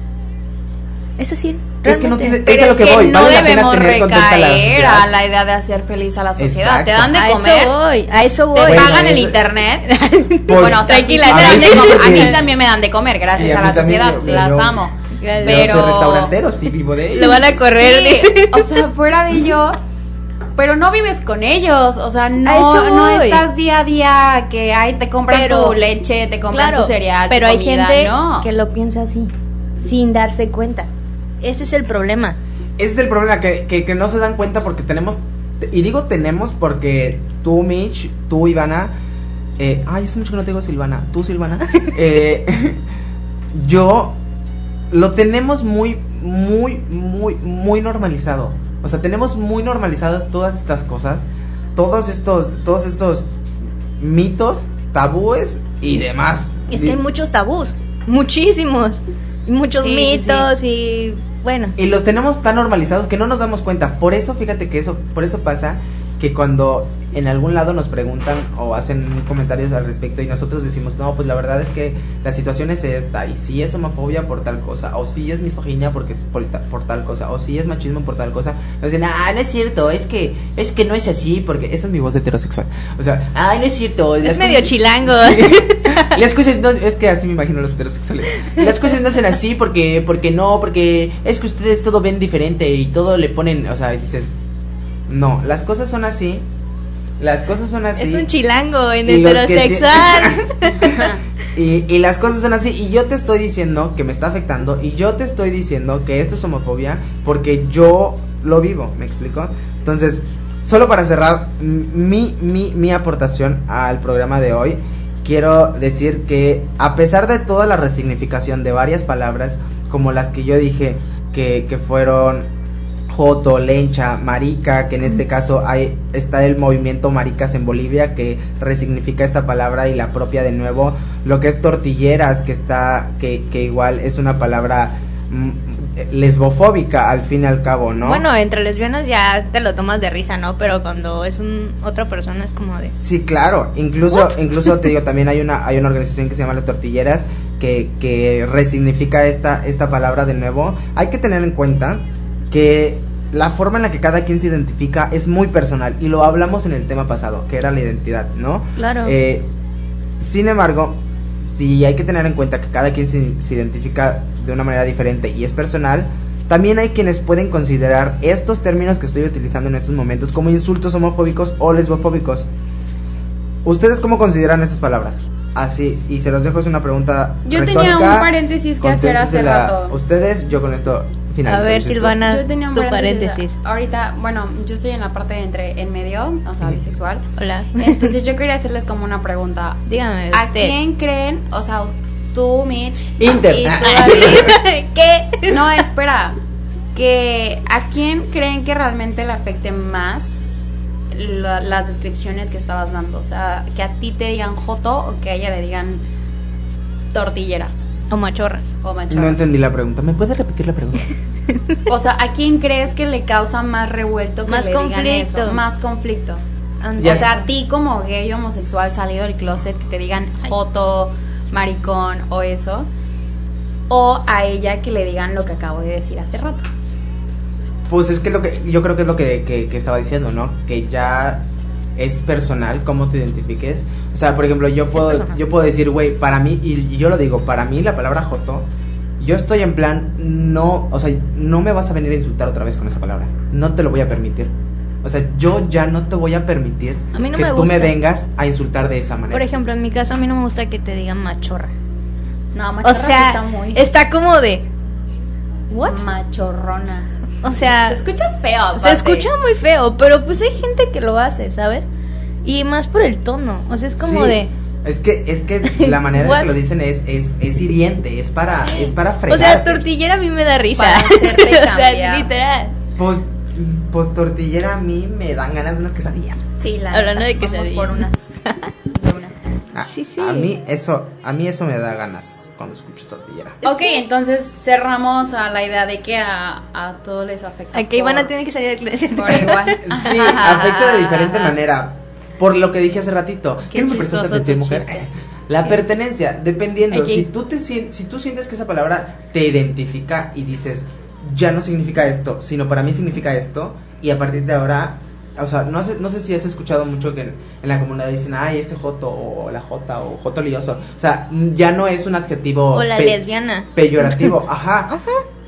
Es así. Es que no realmente. tiene- Pero es a es lo que que voy, no vale debemos a la recaer a la idea de hacer feliz a la sociedad. Exacto. Te dan de a comer, eso voy, a eso voy. te Bueno, pagan el eso- internet. Pues, bueno, o sea, sí, tranquila, me a dan mí de sí, comer. a mí también me dan de comer, gracias Sí, a la sociedad, yo- las yo- amo. Gracias. Pero soy restaurantero, sí vivo de ellos. Lo van a correr, Sí, o sea, fuera de yo, pero no vives con ellos, o sea, no, eso no estás día a día que ay, te compran Pero- tu leche, te compran Claro, tu cereal, tu pero hay gente no. que lo piensa así, sin darse cuenta. Ese es el problema. Ese es el problema, que, que, que no se dan cuenta porque tenemos, y digo tenemos porque tú, Mitch, tú, Ivana, eh, ay, hace mucho que no te digo Silvana, tú, Silvana, eh, yo, lo tenemos muy, muy, muy, muy normalizado. O sea, tenemos muy normalizadas todas estas cosas, todos estos, todos estos mitos, tabúes y demás. Es que hay muchos tabús, muchísimos, y muchos Sí, sí, mitos y bueno. Y los tenemos tan normalizados que no nos damos cuenta. Por eso, fíjate que eso, por eso pasa que cuando en algún lado nos preguntan o hacen comentarios al respecto y nosotros decimos, no, pues la verdad es que la situación es esta, y si es homofobia por tal cosa, o si es misoginia porque, por, por tal cosa, o si es machismo por tal cosa, nos dicen, ah, no es cierto, es que, es que no es así, porque esa es mi voz de heterosexual. O sea, ah, no es cierto. Es medio chilango. Sí. Las cosas no, es que así me imagino los heterosexuales. Las cosas no son así porque, porque no, porque es que ustedes todo ven diferente y todo le ponen, o sea, dices, no, las cosas son así, las cosas son así. Es un chilango en Y heterosexual. y, y las cosas son así y yo te estoy diciendo que me está afectando y yo te estoy diciendo que esto es homofobia porque yo lo vivo, ¿me explico? Entonces, solo para cerrar mi, mi, mi aportación al programa de hoy, quiero decir que a pesar de toda la resignificación de varias palabras, como las que yo dije que, que fueron Joto, Lencha, Marica, que en este caso hay, está el movimiento Maricas en Bolivia que resignifica esta palabra y la propia de nuevo. Lo que es tortilleras, que está, que, que igual es una palabra mm, lesbofóbica al fin y al cabo, ¿no? Bueno, entre lesbianas ya te lo tomas de risa, ¿no? Pero cuando es un otra persona es como de... Sí, claro. Incluso, incluso te digo, también hay una, hay una organización que se llama Las Tortilleras que, que resignifica esta, esta palabra de nuevo. Hay que tener en cuenta que la forma en la que cada quien se identifica es muy personal y lo hablamos en el tema pasado, que era la identidad, ¿no? Claro. Eh, sin embargo, si hay que tener en cuenta que cada quien se, se identifica de una manera diferente y es personal, también hay quienes pueden considerar estos términos que estoy utilizando en estos momentos como insultos homofóbicos o lesbofóbicos. ¿Ustedes cómo consideran esas palabras? Así, y se los dejo, es una pregunta Yo tenía un paréntesis que hacer hace rato. Ustedes, yo con esto A ver. Silvana, Yo tenía un tu paréntesis. paréntesis. Ahorita, bueno, yo estoy en la parte de entre en medio, o sea, bisexual. Hola. Entonces yo quería hacerles como una pregunta. Dígame ¿A usted. quién creen, o sea, tú, Mitch, Inter. y tú, Ah, David, ¿Qué? No, espera. Que a quién creen que realmente le afecte más la- las descripciones que estabas dando. O sea, que a ti te digan joto o que a ella le digan tortillera O machorra. o machorra. No entendí la pregunta. ¿Me puede repetir la pregunta? O sea, ¿a quién crees que le causa más revuelto que Más le digan conflicto. eso? Más conflicto. O sea, a ti como gay homosexual salido del closet que te digan joto, maricón o eso. O a ella que le digan lo que acabo de decir hace rato. Pues es que lo que yo creo que es lo que, que- que estaba diciendo, ¿no? Que ya es personal cómo te identifiques. O sea, por ejemplo, yo puedo yo puedo decir, güey, para mí y, yo lo digo, para mí la palabra joto, yo estoy en plan no, o sea, no me vas a venir a insultar otra vez con esa palabra. No te lo voy a permitir. O sea, yo ya no te voy a permitir A mí no que me tú gusta. me vengas a insultar de esa manera. Por ejemplo, en mi caso a mí no me gusta que te digan machorra. No, O machorra sí sea, está muy está como de... ¿What? machorrona. O sea, Se escucha feo. se aparte. escucha muy feo, pero pues hay gente que lo hace, ¿sabes? Y más por el tono. O sea, es como Sí, de... Es que, es que la manera en que lo dicen es, es, es hiriente, es para, es para fregar. O sea, tortillera a mí me da risa. O sea, es literal. Pues, pues tortillera a mí me dan ganas de unas quesadillas. Sí, la Hablando de vamos quesadillas. por unas. de una. A, Sí, sí. A mí eso, a mí eso me da ganas cuando escucho tortillera. Ok, entonces cerramos a la idea de que a, a todos les afecta. A por- tener que salir del closet. Por igual. Sí, afecta de diferente manera. Por lo que dije hace ratito. Qué ¿Qué me chistoso atención, mujer? La Sí. pertenencia, dependiendo, Aquí. si tú te si tú sientes que esa palabra te identifica y dices, ya no significa esto, sino para mí significa esto, y a partir de ahora, o sea, no sé, no sé si has escuchado mucho que en, en la comunidad dicen, ay, este joto, o la jota, o joto lioso. O sea, ya no es un adjetivo O la pe- lesbiana. peyorativo, ajá.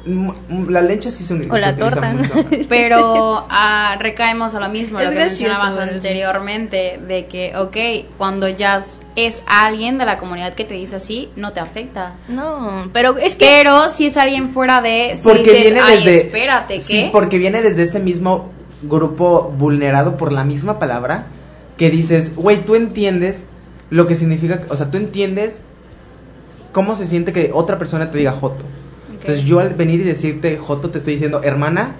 Mm, mm, La leche sí se, se O la torta. mucho. Pero ah, recaemos a lo mismo, Es lo que mencionabas anteriormente, de que, ok, cuando ya es- es alguien de la comunidad que te dice así, no te afecta. No, pero es que... Pero si es alguien fuera de, si Porque dices, viene ay, desde. Sí, porque viene desde este mismo grupo vulnerado por la misma palabra. Que dices, güey, tú entiendes lo que significa. O sea, tú entiendes cómo se siente que otra persona te diga Joto. Entonces, yo al venir y decirte Joto, te estoy diciendo, hermana,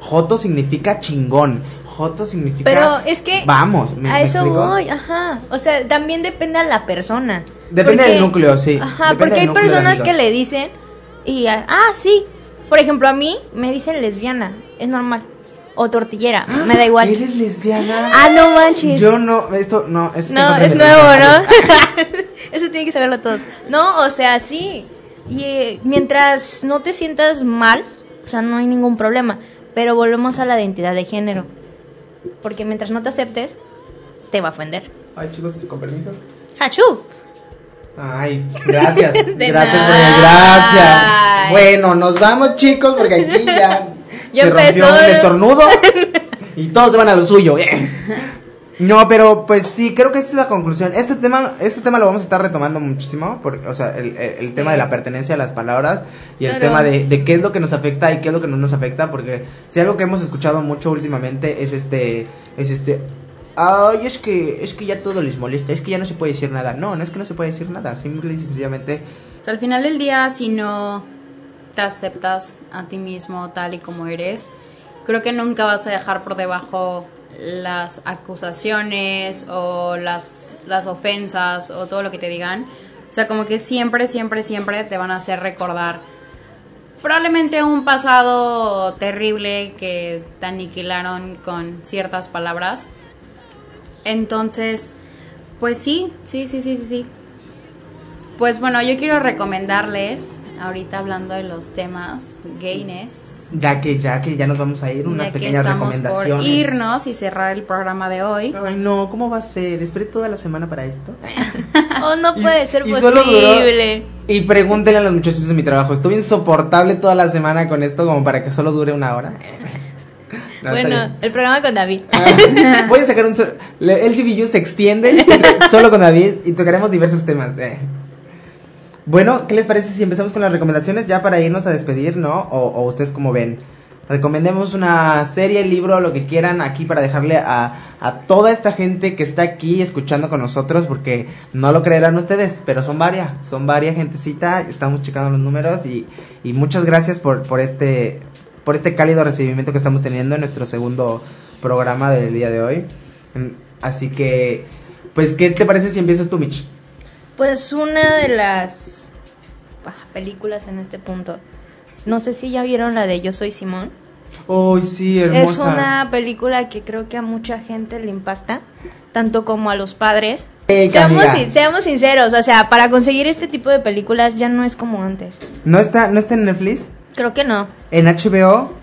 Joto significa chingón. Joto significa. Pero es que Vamos, ¿me, a eso voy, ajá. O sea, también depende de la persona. Depende del núcleo, sí. Ajá, Depende porque hay personas que le dicen y ah, ah, sí. Por ejemplo, a mí me dicen lesbiana, es normal. O tortillera, me da igual. ¿Eres lesbiana? Ah, no manches. Yo no, esto no, es no, es nuevo, ¿no? Eso tiene que saberlo todos. No, o sea, sí. Y eh, mientras no te sientas mal, o sea, no hay ningún problema. Pero volvemos a la identidad de género. Porque mientras no te aceptes, te va a ofender. Ay, chicos, con permiso. ¡Hachú! Ay, gracias. De gracias, nada. Gracias. Bueno, nos vamos, chicos, porque aquí ya, Ya se rompió empezó. un estornudo y todos se van a lo suyo. No, pero pues sí, creo que esa es la conclusión. Este tema, este tema lo vamos a estar retomando muchísimo, porque, o sea, el, el- el Sí. tema de la pertenencia a las palabras y el tema de, de qué es lo que nos afecta y qué es lo que no nos afecta, porque si algo que hemos escuchado mucho últimamente es este, es este, ay, es que, es que ya todo les molesta, es que ya no se puede decir nada. No, no es que no se puede decir nada, simple y sencillamente O sea, al final del día, si no te aceptas a ti mismo tal y como eres, creo que nunca vas a dejar por debajo las acusaciones o las, las ofensas o todo lo que te digan. O sea, como que siempre, siempre, siempre te van a hacer recordar probablemente un pasado terrible que te aniquilaron con ciertas palabras. Entonces, pues sí, sí, sí, sí, sí, sí. Pues bueno, yo quiero recomendarles, ahorita hablando de los temas gayness, Ya que, ya que ya nos vamos a ir, unas ya que pequeñas estamos por recomendaciones. irnos y cerrar el programa de hoy. Ay, no, ¿cómo va a ser? Esperé toda la semana para esto. Oh, no Y- puede ser y posible. Y pregúntenle a los muchachos de mi trabajo. Estuve insoportable toda la semana con esto como para que solo dure una hora. No, bueno, el programa con David. Ah, Voy a sacar un... El GBU se extiende solo con David y tocaremos diversos temas. eh. Bueno, ¿qué les parece si empezamos con las recomendaciones ya para irnos a despedir, no? O, o ustedes como ven. Recomendemos una serie, libro, lo que quieran aquí para dejarle a, a toda esta gente que está aquí escuchando con nosotros, porque no lo creerán ustedes, pero son varias, son varias gentecita, estamos checando los números y, y muchas gracias por, por este por este cálido recibimiento que estamos teniendo en nuestro segundo programa del día de hoy. Así que, pues, ¿qué te parece si empiezas tú, Mitch? Pues una de las películas en este punto. No sé si ya vieron la de Yo Soy Simón. ¡Ay, sí, hermosa! Es una película que creo que a mucha gente le impacta, tanto como a los padres. Seamos, seamos sinceros, o sea, para conseguir este tipo de películas ya no es como antes. ¿No está, ¿No está en Netflix? Creo que no. ¿En HBO?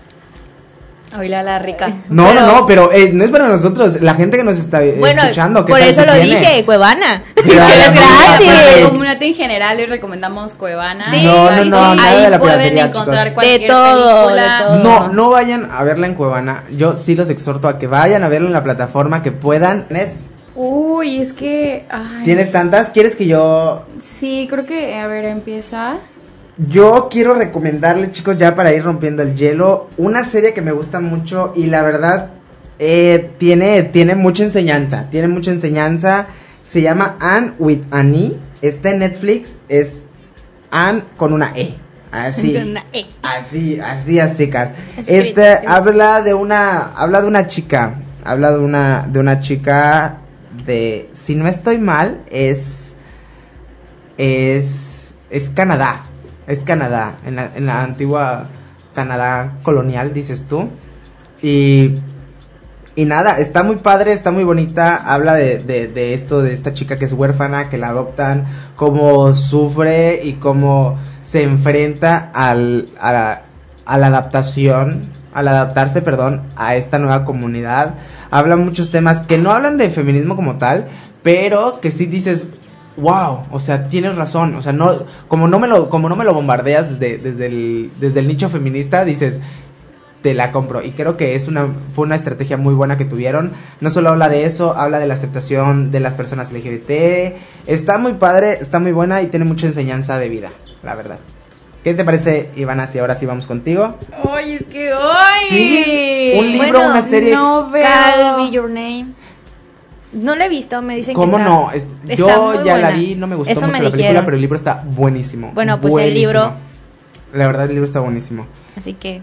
Oíla la rica. No, Pero- no, no, pero eh, no es para nosotros, la gente que nos está eh, Bueno, escuchando. ¿qué por tal eso lo tiene? dije, Cuevana. Es gratis. La comunidad en general les recomendamos Cuevana. Sí, No, no, no, sí. nada Ahí de la pueden encontrar chicos. cualquier De todo, película. de todo. No, no vayan a verla en Cuevana. Yo sí los exhorto a que vayan a verla en la plataforma que puedan. ¿Tienes, Uy, es que. ay, ¿Tienes tantas? ¿Quieres que yo Sí, creo que. A ver, empieza. Yo quiero recomendarles, chicos, ya para ir rompiendo el hielo, una serie que me gusta mucho y la verdad eh, tiene, tiene mucha enseñanza. Tiene mucha enseñanza. Se llama Anne with an E. Está en Netflix. Es Anne con una E. Así. Una E. Así, así, a secas. Escrita, Este habla de una, habla de una chica, habla de una, de una chica de, si no estoy mal, es, es, es Canadá, es Canadá, en la, en la antigua Canadá colonial, dices tú, y, y nada, está muy padre, está muy bonita, habla de, de, esto, de esta chica que es huérfana, que la adoptan, cómo sufre y cómo se enfrenta al, a, la, a la adaptación, al adaptarse, perdón, a esta nueva comunidad. Habla muchos temas que no hablan de feminismo como tal, pero que sí dices, wow, o sea, tienes razón, o sea, no, como no me lo, como no me lo bombardeas desde, desde el, desde el nicho feminista, dices, te la compro. Y creo que es una, fue una estrategia muy buena que tuvieron. No solo habla de eso, habla de la aceptación de las personas LGBT. Está muy padre, está muy buena y tiene mucha enseñanza de vida, la verdad. ¿Qué te parece, Ivana, si ahora sí vamos contigo? Ay, es que. ¡Ay! Sí, un libro, Bueno, una serie. No veo. Call Me Your Name. No la he visto, me dicen ¿Cómo que está, no? Es- está yo muy ya la vi, no me gustó Eso mucho me la película, dijeron. pero el libro está buenísimo. Bueno, pues el libro- La verdad, el libro está buenísimo. Así que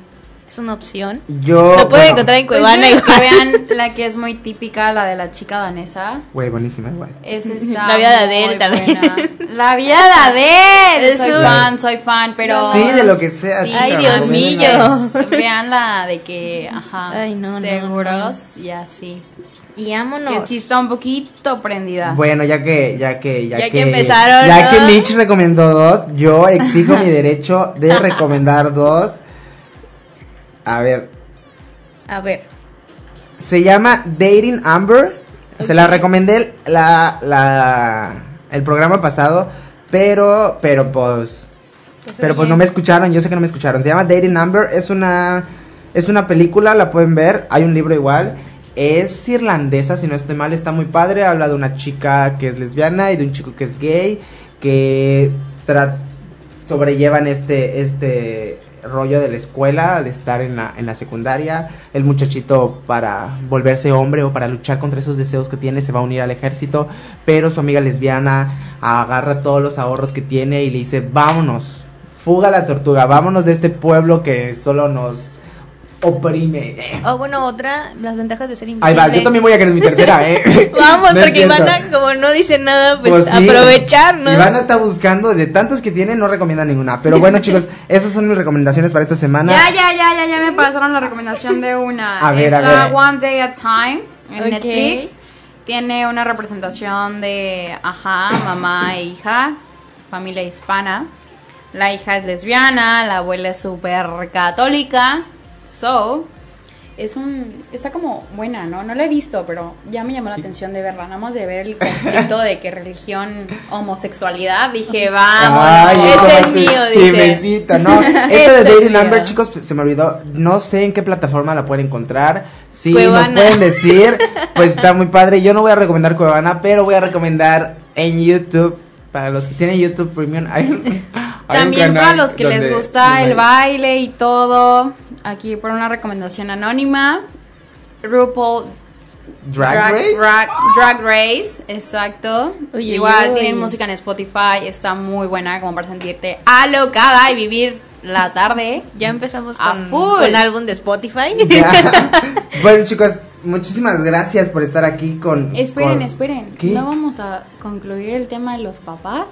es una opción. Yo. Lo pueden bueno, encontrar en Pues Cuevana que igual. vean la que es muy típica, la de la chica danesa. Güey, buenísima igual. Es esta La vida de Adele también. buena. La vida de Adele. Soy un- fan, soy fan, pero. Sí, de lo que sea. Sí, chica, Ay, Dios mío. Vean la de que, ajá, Ay, no, no, seguros y así. Y vámonos. Que sí está un poquito prendida. Bueno, ya que, ya que, ya, Ya que empezaron, ya ¿no? que Mitch recomendó dos, yo exijo mi derecho de recomendar dos. A ver, A ver. se llama Dating Amber. Se la recomendé la, la, el programa pasado, pero, pero pues, pero pues no me escucharon. Yo sé que no me escucharon. Se llama Dating Amber. Es una, es una película, la pueden ver. Hay un libro igual. Es irlandesa, si no estoy mal, está muy padre. Habla de una chica que es lesbiana y de un chico que es gay, que sobrellevan este, este rollo de la escuela, al estar en la, en la secundaria. El muchachito para volverse hombre o para luchar contra esos deseos que tiene se va a unir al ejército, pero su amiga lesbiana agarra todos los ahorros que tiene y le dice, vámonos, fuga la tortuga, vámonos de este pueblo que solo nos oprime. Eh. O bueno, otra, las ventajas de ser invisible. Ahí va, yo también voy a querer mi tercera, ¿eh? Vamos, No porque. Ivana, como no dice nada, pues, Pues sí. aprovechar, ¿no? Ivana está buscando, de tantas que tiene, no recomienda ninguna. Pero bueno, chicos, esas son mis recomendaciones para esta semana. Ya, ya, ya, ya, ya me pasaron la recomendación de una. A ver, a Está ver. One Day at Time en. Netflix. Tiene una representación de, ajá, mamá e hija, familia hispana. La hija es lesbiana, la abuela es súper católica. So, es un. Está como buena, ¿no? No la he visto, pero ya me llamó la atención de verla. Nada más de ver el conflicto de que religión, homosexualidad. Dije, vamos. Ay, ese ¿cómo es mío, dice. Chismecito, ¿no? Esta de mío. Number, chicos, se me olvidó. No sé en qué plataforma la pueden encontrar. Sí, Cuevana. nos pueden decir. Pues está muy padre. Yo no voy a recomendar Cuevana, pero voy a recomendar en YouTube. Para los que tienen YouTube Premium, hay También para los que les gusta el baile y todo, aquí por una recomendación anónima, RuPaul Drag, Race. Drag, Drag Race, exacto. Uy, Igual uy. tienen música en Spotify, está muy buena como para sentirte alocada y vivir la tarde. Ya empezamos A con, full. con álbum de Spotify. Ya. bueno, chicos, muchísimas gracias por estar aquí con. Esperen, con- esperen. ¿Qué? ¿No vamos a concluir el tema de los papás?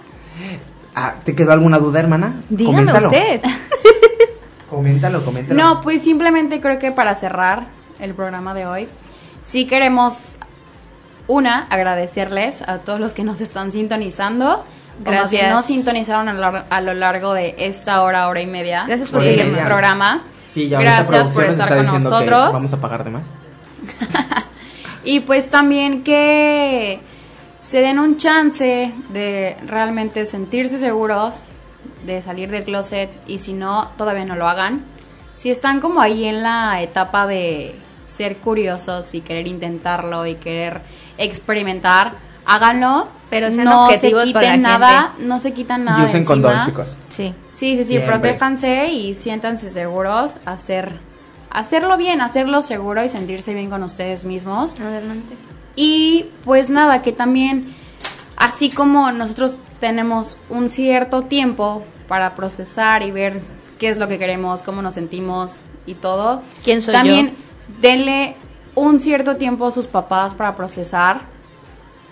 Ah, ¿Te quedó alguna duda, hermana? Dígame Coméntalo. usted. Coméntalo, coméntalo. No, pues simplemente creo que para cerrar el programa de hoy, sí queremos, una, agradecerles a todos los que nos están sintonizando. Como Gracias. nos sintonizaron a, lo lar- a lo largo de esta hora, hora y media Gracias por seguirnos. programa. Sí, ya Gracias por estar está con nosotros. Vamos a pagar de más. Y pues también que se den un chance de realmente sentirse seguros de salir del closet y si no, todavía no lo hagan. Si están como ahí en la etapa de ser curiosos y querer intentarlo y querer experimentar, háganlo, Pero sean no se quiten la nada, no se quitan nada Y usen condón, chicos. Sí. Sí, sí, sí, protéjanse y siéntanse seguros, hacer hacerlo bien, hacerlo seguro y sentirse bien con ustedes mismos. Adelante. Y pues nada, que también, así como nosotros tenemos un cierto tiempo para procesar y ver qué es lo que queremos, cómo nos sentimos y todo, ¿Quién soy también yo? denle un cierto tiempo a sus papás para procesar.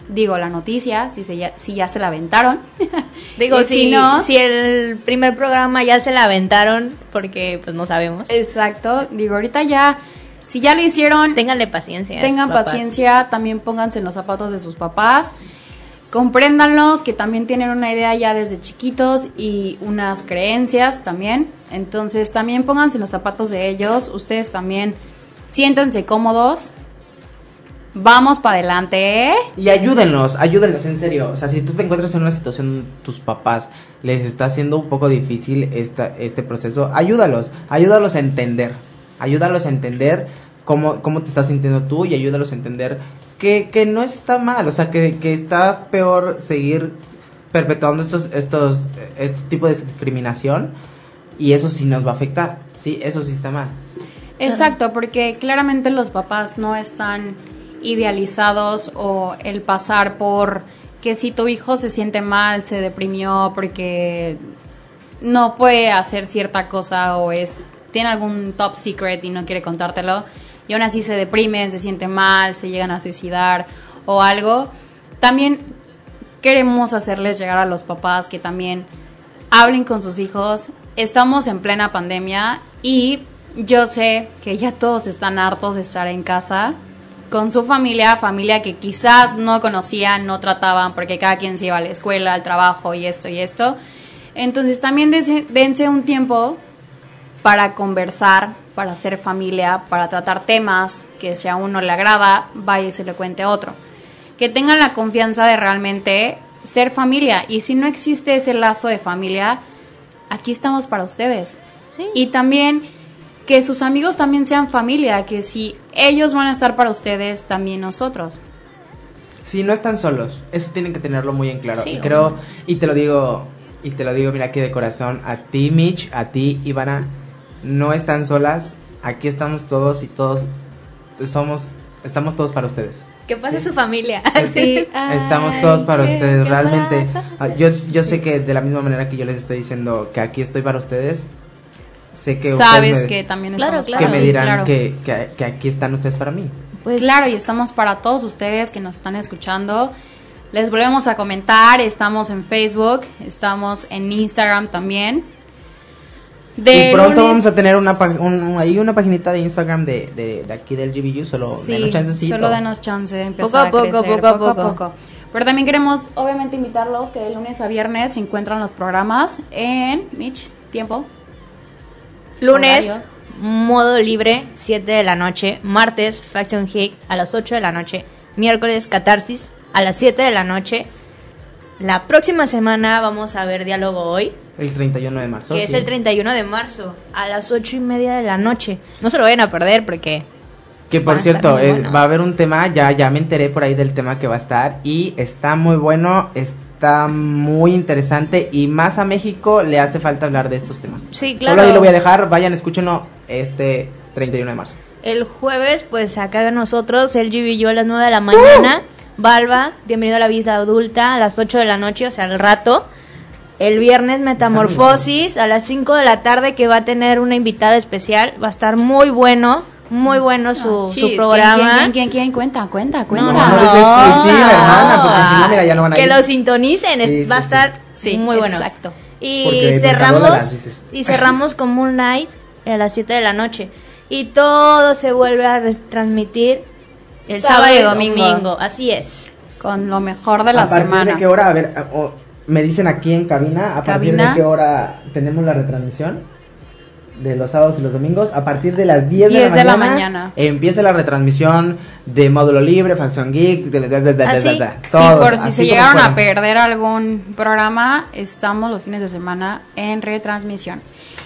Digo, la noticia, si, se ya, si ya se la aventaron. Digo, si, no, si el primer programa ya se la aventaron, porque pues no sabemos. Exacto, digo, ahorita ya, si ya lo hicieron, Ténganle paciencia. Tengan paciencia, también pónganse en los zapatos de sus papás. Compréndanlos, que también tienen una idea ya desde chiquitos y unas creencias también. Entonces también pónganse en los zapatos de ellos. Ustedes también siéntanse cómodos. Vamos para adelante, ¿eh? Y ayúdenlos, ayúdenlos, en serio. O sea, si tú te encuentras en una situación tus papás les está haciendo un poco difícil esta, este proceso, ayúdalos, ayúdalos a entender. Ayúdalos a entender cómo, cómo te estás sintiendo tú y ayúdalos a entender que, que no está mal, o sea, que, que está peor seguir perpetuando estos, estos, este tipo de discriminación y eso sí nos va a afectar, sí, eso sí está mal. Exacto, porque claramente los papás no están idealizados o el pasar por que si tu hijo se siente mal, se deprimió porque no puede hacer cierta cosa o es tiene algún top secret y no quiere contártelo y aún así se deprimen, se siente mal, se llegan a suicidar o algo. También queremos hacerles llegar a los papás que también hablen con sus hijos. Estamos en plena pandemia y yo sé que ya todos están hartos de estar en casa con su familia, familia que quizás no conocían, no trataban, porque cada quien se iba a la escuela, al trabajo y esto y esto. Entonces también dense un tiempo para conversar, para hacer familia, para tratar temas que si a uno le agrada, vaya y se le cuente a otro. Que tengan la confianza de realmente ser familia. Y si no existe ese lazo de familia, aquí estamos para ustedes. Sí. Y también que sus amigos también sean familia, que si ellos van a estar para ustedes, también nosotros. Sí, no están solos. Eso tienen que tenerlo muy en claro. Sí, y creo, y te lo digo, y te lo digo, mira aquí de corazón, a ti, Mitch, a ti, Ivana, no están solas. Aquí estamos todos y todos somos, estamos todos para ustedes. Que pase su familia. Sí. Estamos todos para ustedes, ¿qué realmente. Ah, Yo, yo sé que de la misma manera que yo les estoy diciendo que aquí estoy para ustedes, sé que Sabes ustedes me, que también Claro, estamos claro. que me dirán claro. que, que, que aquí están ustedes para mí. Pues Claro, y estamos para todos ustedes que nos están escuchando. Les volvemos a comentar, estamos en Facebook, estamos en Instagram también. De y pronto lunes- vamos a tener una, un- ahí una paginita de Instagram de, de, de aquí del GBU, solo Sí, denos chancecito. solo denos chance de empezar Poco a a poco, crecer, poco a poco. Pero también queremos, obviamente, invitarlos que de lunes a viernes se encuentran los programas en Mitch, tiempo. lunes, Horario. modo libre, 7 de la noche. Martes, Faction Hick a las 8 de la noche. Miércoles, Catarsis a las 7 de la noche. La próxima semana vamos a ver Diálogo Hoy, El 31 de marzo. que es el 31 de marzo, a las 8 y media de la noche. No se lo vayan a perder porque Que por cierto, es- bueno. va a haber un tema, ya, ya me enteré por ahí del tema que va a estar y está muy bueno, está muy interesante y más a México le hace falta hablar de estos temas. Sí, Solo claro. ahí lo voy a dejar, vayan, escúchenlo este 31 de marzo. El jueves, pues acá nosotros, el y yo a las 9 de la mañana. Balba, bienvenido a la vida adulta a las 8 de la noche, o sea, al rato. El viernes, Metamorfosis a las 5 de la tarde, que va a tener una invitada especial. Va a estar muy bueno, muy bueno su, Ah, su programa. ¿Quién, quién, quién, quién? Cuenta, cuenta, cuenta. no, no, es exclusiva, hermana, porque si no, mira, ya no van a Que ir. lo sintonicen, es- Sí, va a sí, estar sí. muy bueno. exacto. Y Porque cerramos y cerramos con Moon Knight a las 7 de la noche. Y todo se vuelve a retransmitir el Sábado sábado, y domingo. domingo. Así es. Con lo mejor de la ¿A partir semana. de qué hora? A ver, a- o- me dicen aquí en cabina, ¿a partir Cabina. de qué hora tenemos la retransmisión? De los sábados y los domingos, a partir de las 10, 10 de, de la la mañana, mañana. empieza la retransmisión de Módulo Libre, Facción Geek, de, de- de- de- de- ¿Ah, sí? de- Sí, por si así se llegaron a fueron. perder algún programa, estamos los fines de semana en retransmisión.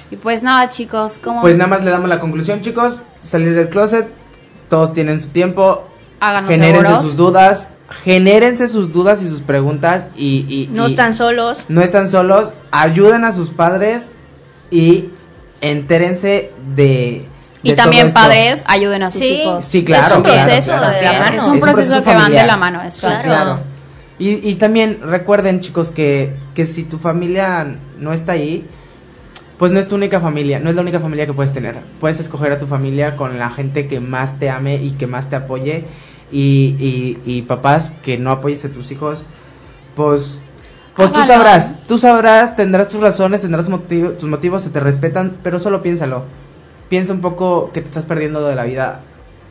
Y pues nada, chicos, como Pues nada más le damos la conclusión, chicos, salir del closet, todos tienen su tiempo, háganos seguros. sus dudas, genérense sus dudas y sus preguntas y... y- No y- están solos. no están solos, ayuden a sus padres y entérense de... Y de también todo esto. padres, ayuden a sus Sí. hijos. Sí, claro. Es un claro, proceso claro, de la mano. Es un proceso que van de la mano, Sí, claro. Y, y también recuerden, chicos, que, que si tu familia no está ahí, pues no es tu única familia, no es la única familia que puedes tener. Puedes escoger a tu familia con la gente que más te ame y que más te apoye. Y, y, y papás que no apoyes a tus hijos, pues, pues tú sabrás, tú sabrás, tendrás tus razones, tendrás motivo- tus motivos, se te respetan, pero solo piénsalo. Piensa un poco que te estás perdiendo de la vida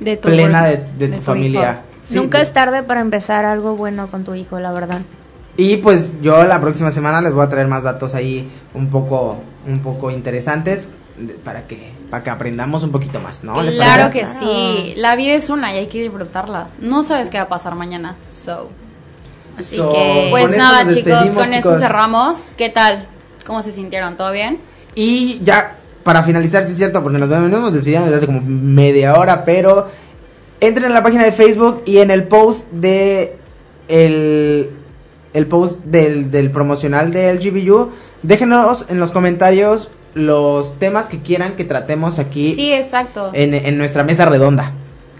De tu plena de, de tu familia. Sí, Nunca es tarde para empezar algo bueno con tu hijo, la verdad. Y pues yo la próxima semana les voy a traer más datos ahí un poco, un poco interesantes para que, para que aprendamos un poquito más, ¿no? ¿Les Claro parece? que sí. La vida es una y hay que disfrutarla. No sabes qué va a pasar mañana. So. Así So, que- Pues nada, chicos, con esto cerramos. ¿Qué tal? ¿Cómo se sintieron? ¿Todo bien? Y ya, para finalizar, sí es cierto, porque nos venimos despidiendo desde hace como media hora, pero entren en la página de Facebook y en el post de el, el post del, del promocional de LGBU, déjenos en los comentarios los temas que quieran que tratemos aquí Sí, exacto. en, en nuestra mesa redonda.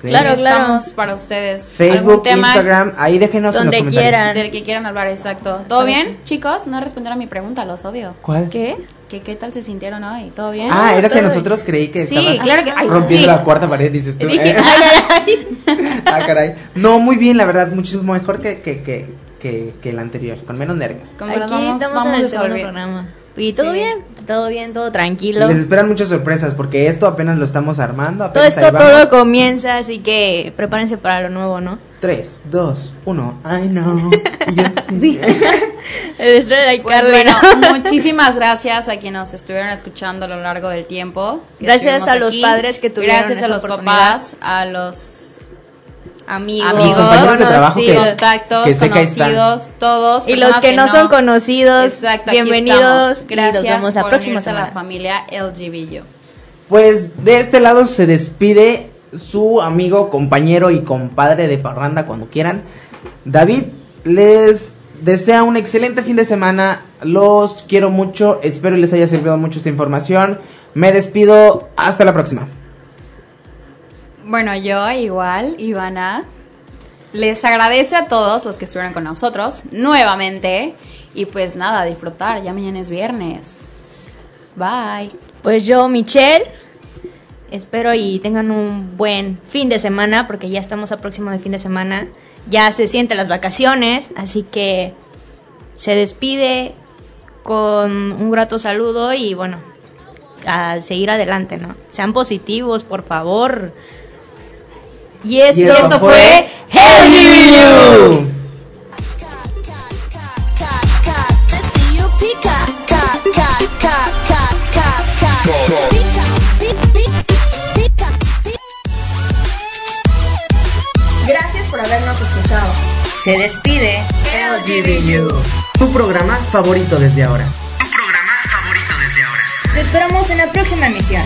¿sí? Claro, claro. Estamos para ustedes. Facebook, ¿Algún tema Instagram, ahí déjenos Donde en los comentarios. quieran. Del que quieran hablar, exacto. ¿Todo bien, chicos? No respondieron a mi pregunta, los odio. ¿Cuál? ¿Qué? ¿Qué, qué tal se sintieron hoy? ¿Todo bien? Ah, era hacia todo- nosotros, creí que Sí, estabas claro que- ay, rompiendo sí. la cuarta pared, dices tú. Dije, ¿eh? ay, ay, ah, caray. No, muy bien, la verdad, muchísimo mejor que, que, que, que, que el anterior, con menos nervios. Como Aquí vamos, estamos vamos en el segundo programa. Y todo Sí. bien, todo bien, todo Y tranquilo. les esperan muchas sorpresas, porque esto apenas lo estamos armando. Todo Apenas esto, ahí vamos. todo comienza, así que prepárense para lo nuevo, ¿no? 3, 2, 1, I know. Sí. Sí. El de Pues bueno, muchísimas gracias a quienes nos estuvieron escuchando a lo largo del tiempo. Gracias a los padres que tuvieron Gracias a los papás, a los amigos, amigos, compañeros de trabajo que- contactos, que conocidos, todos. Y los que no son conocidos, Exacto, bienvenidos estamos. y Gracias nos vemos la por próxima a la familia LGBU. Pues de este lado se despide su amigo, compañero y compadre de parranda cuando quieran. David les desea un excelente fin de semana. Los quiero mucho. Espero les haya servido mucho esta información. Me despido. Hasta la próxima. Bueno, yo igual, Ivana, les agradece a todos los que estuvieron con nosotros nuevamente. Y pues nada, disfrutar, ya mañana es viernes. Bye. Pues yo, Michelle, espero y tengan un buen fin de semana, porque ya estamos a próximo de fin de semana. Ya se sienten las vacaciones, así que se despide con un grato saludo y bueno, a seguir adelante, ¿no? Sean positivos, por favor. Y esto, Y esto fue fue Hell You. Gracias por habernos escuchado. Se despide LGBU. Tu programa favorito desde ahora. Te esperamos en la próxima emisión.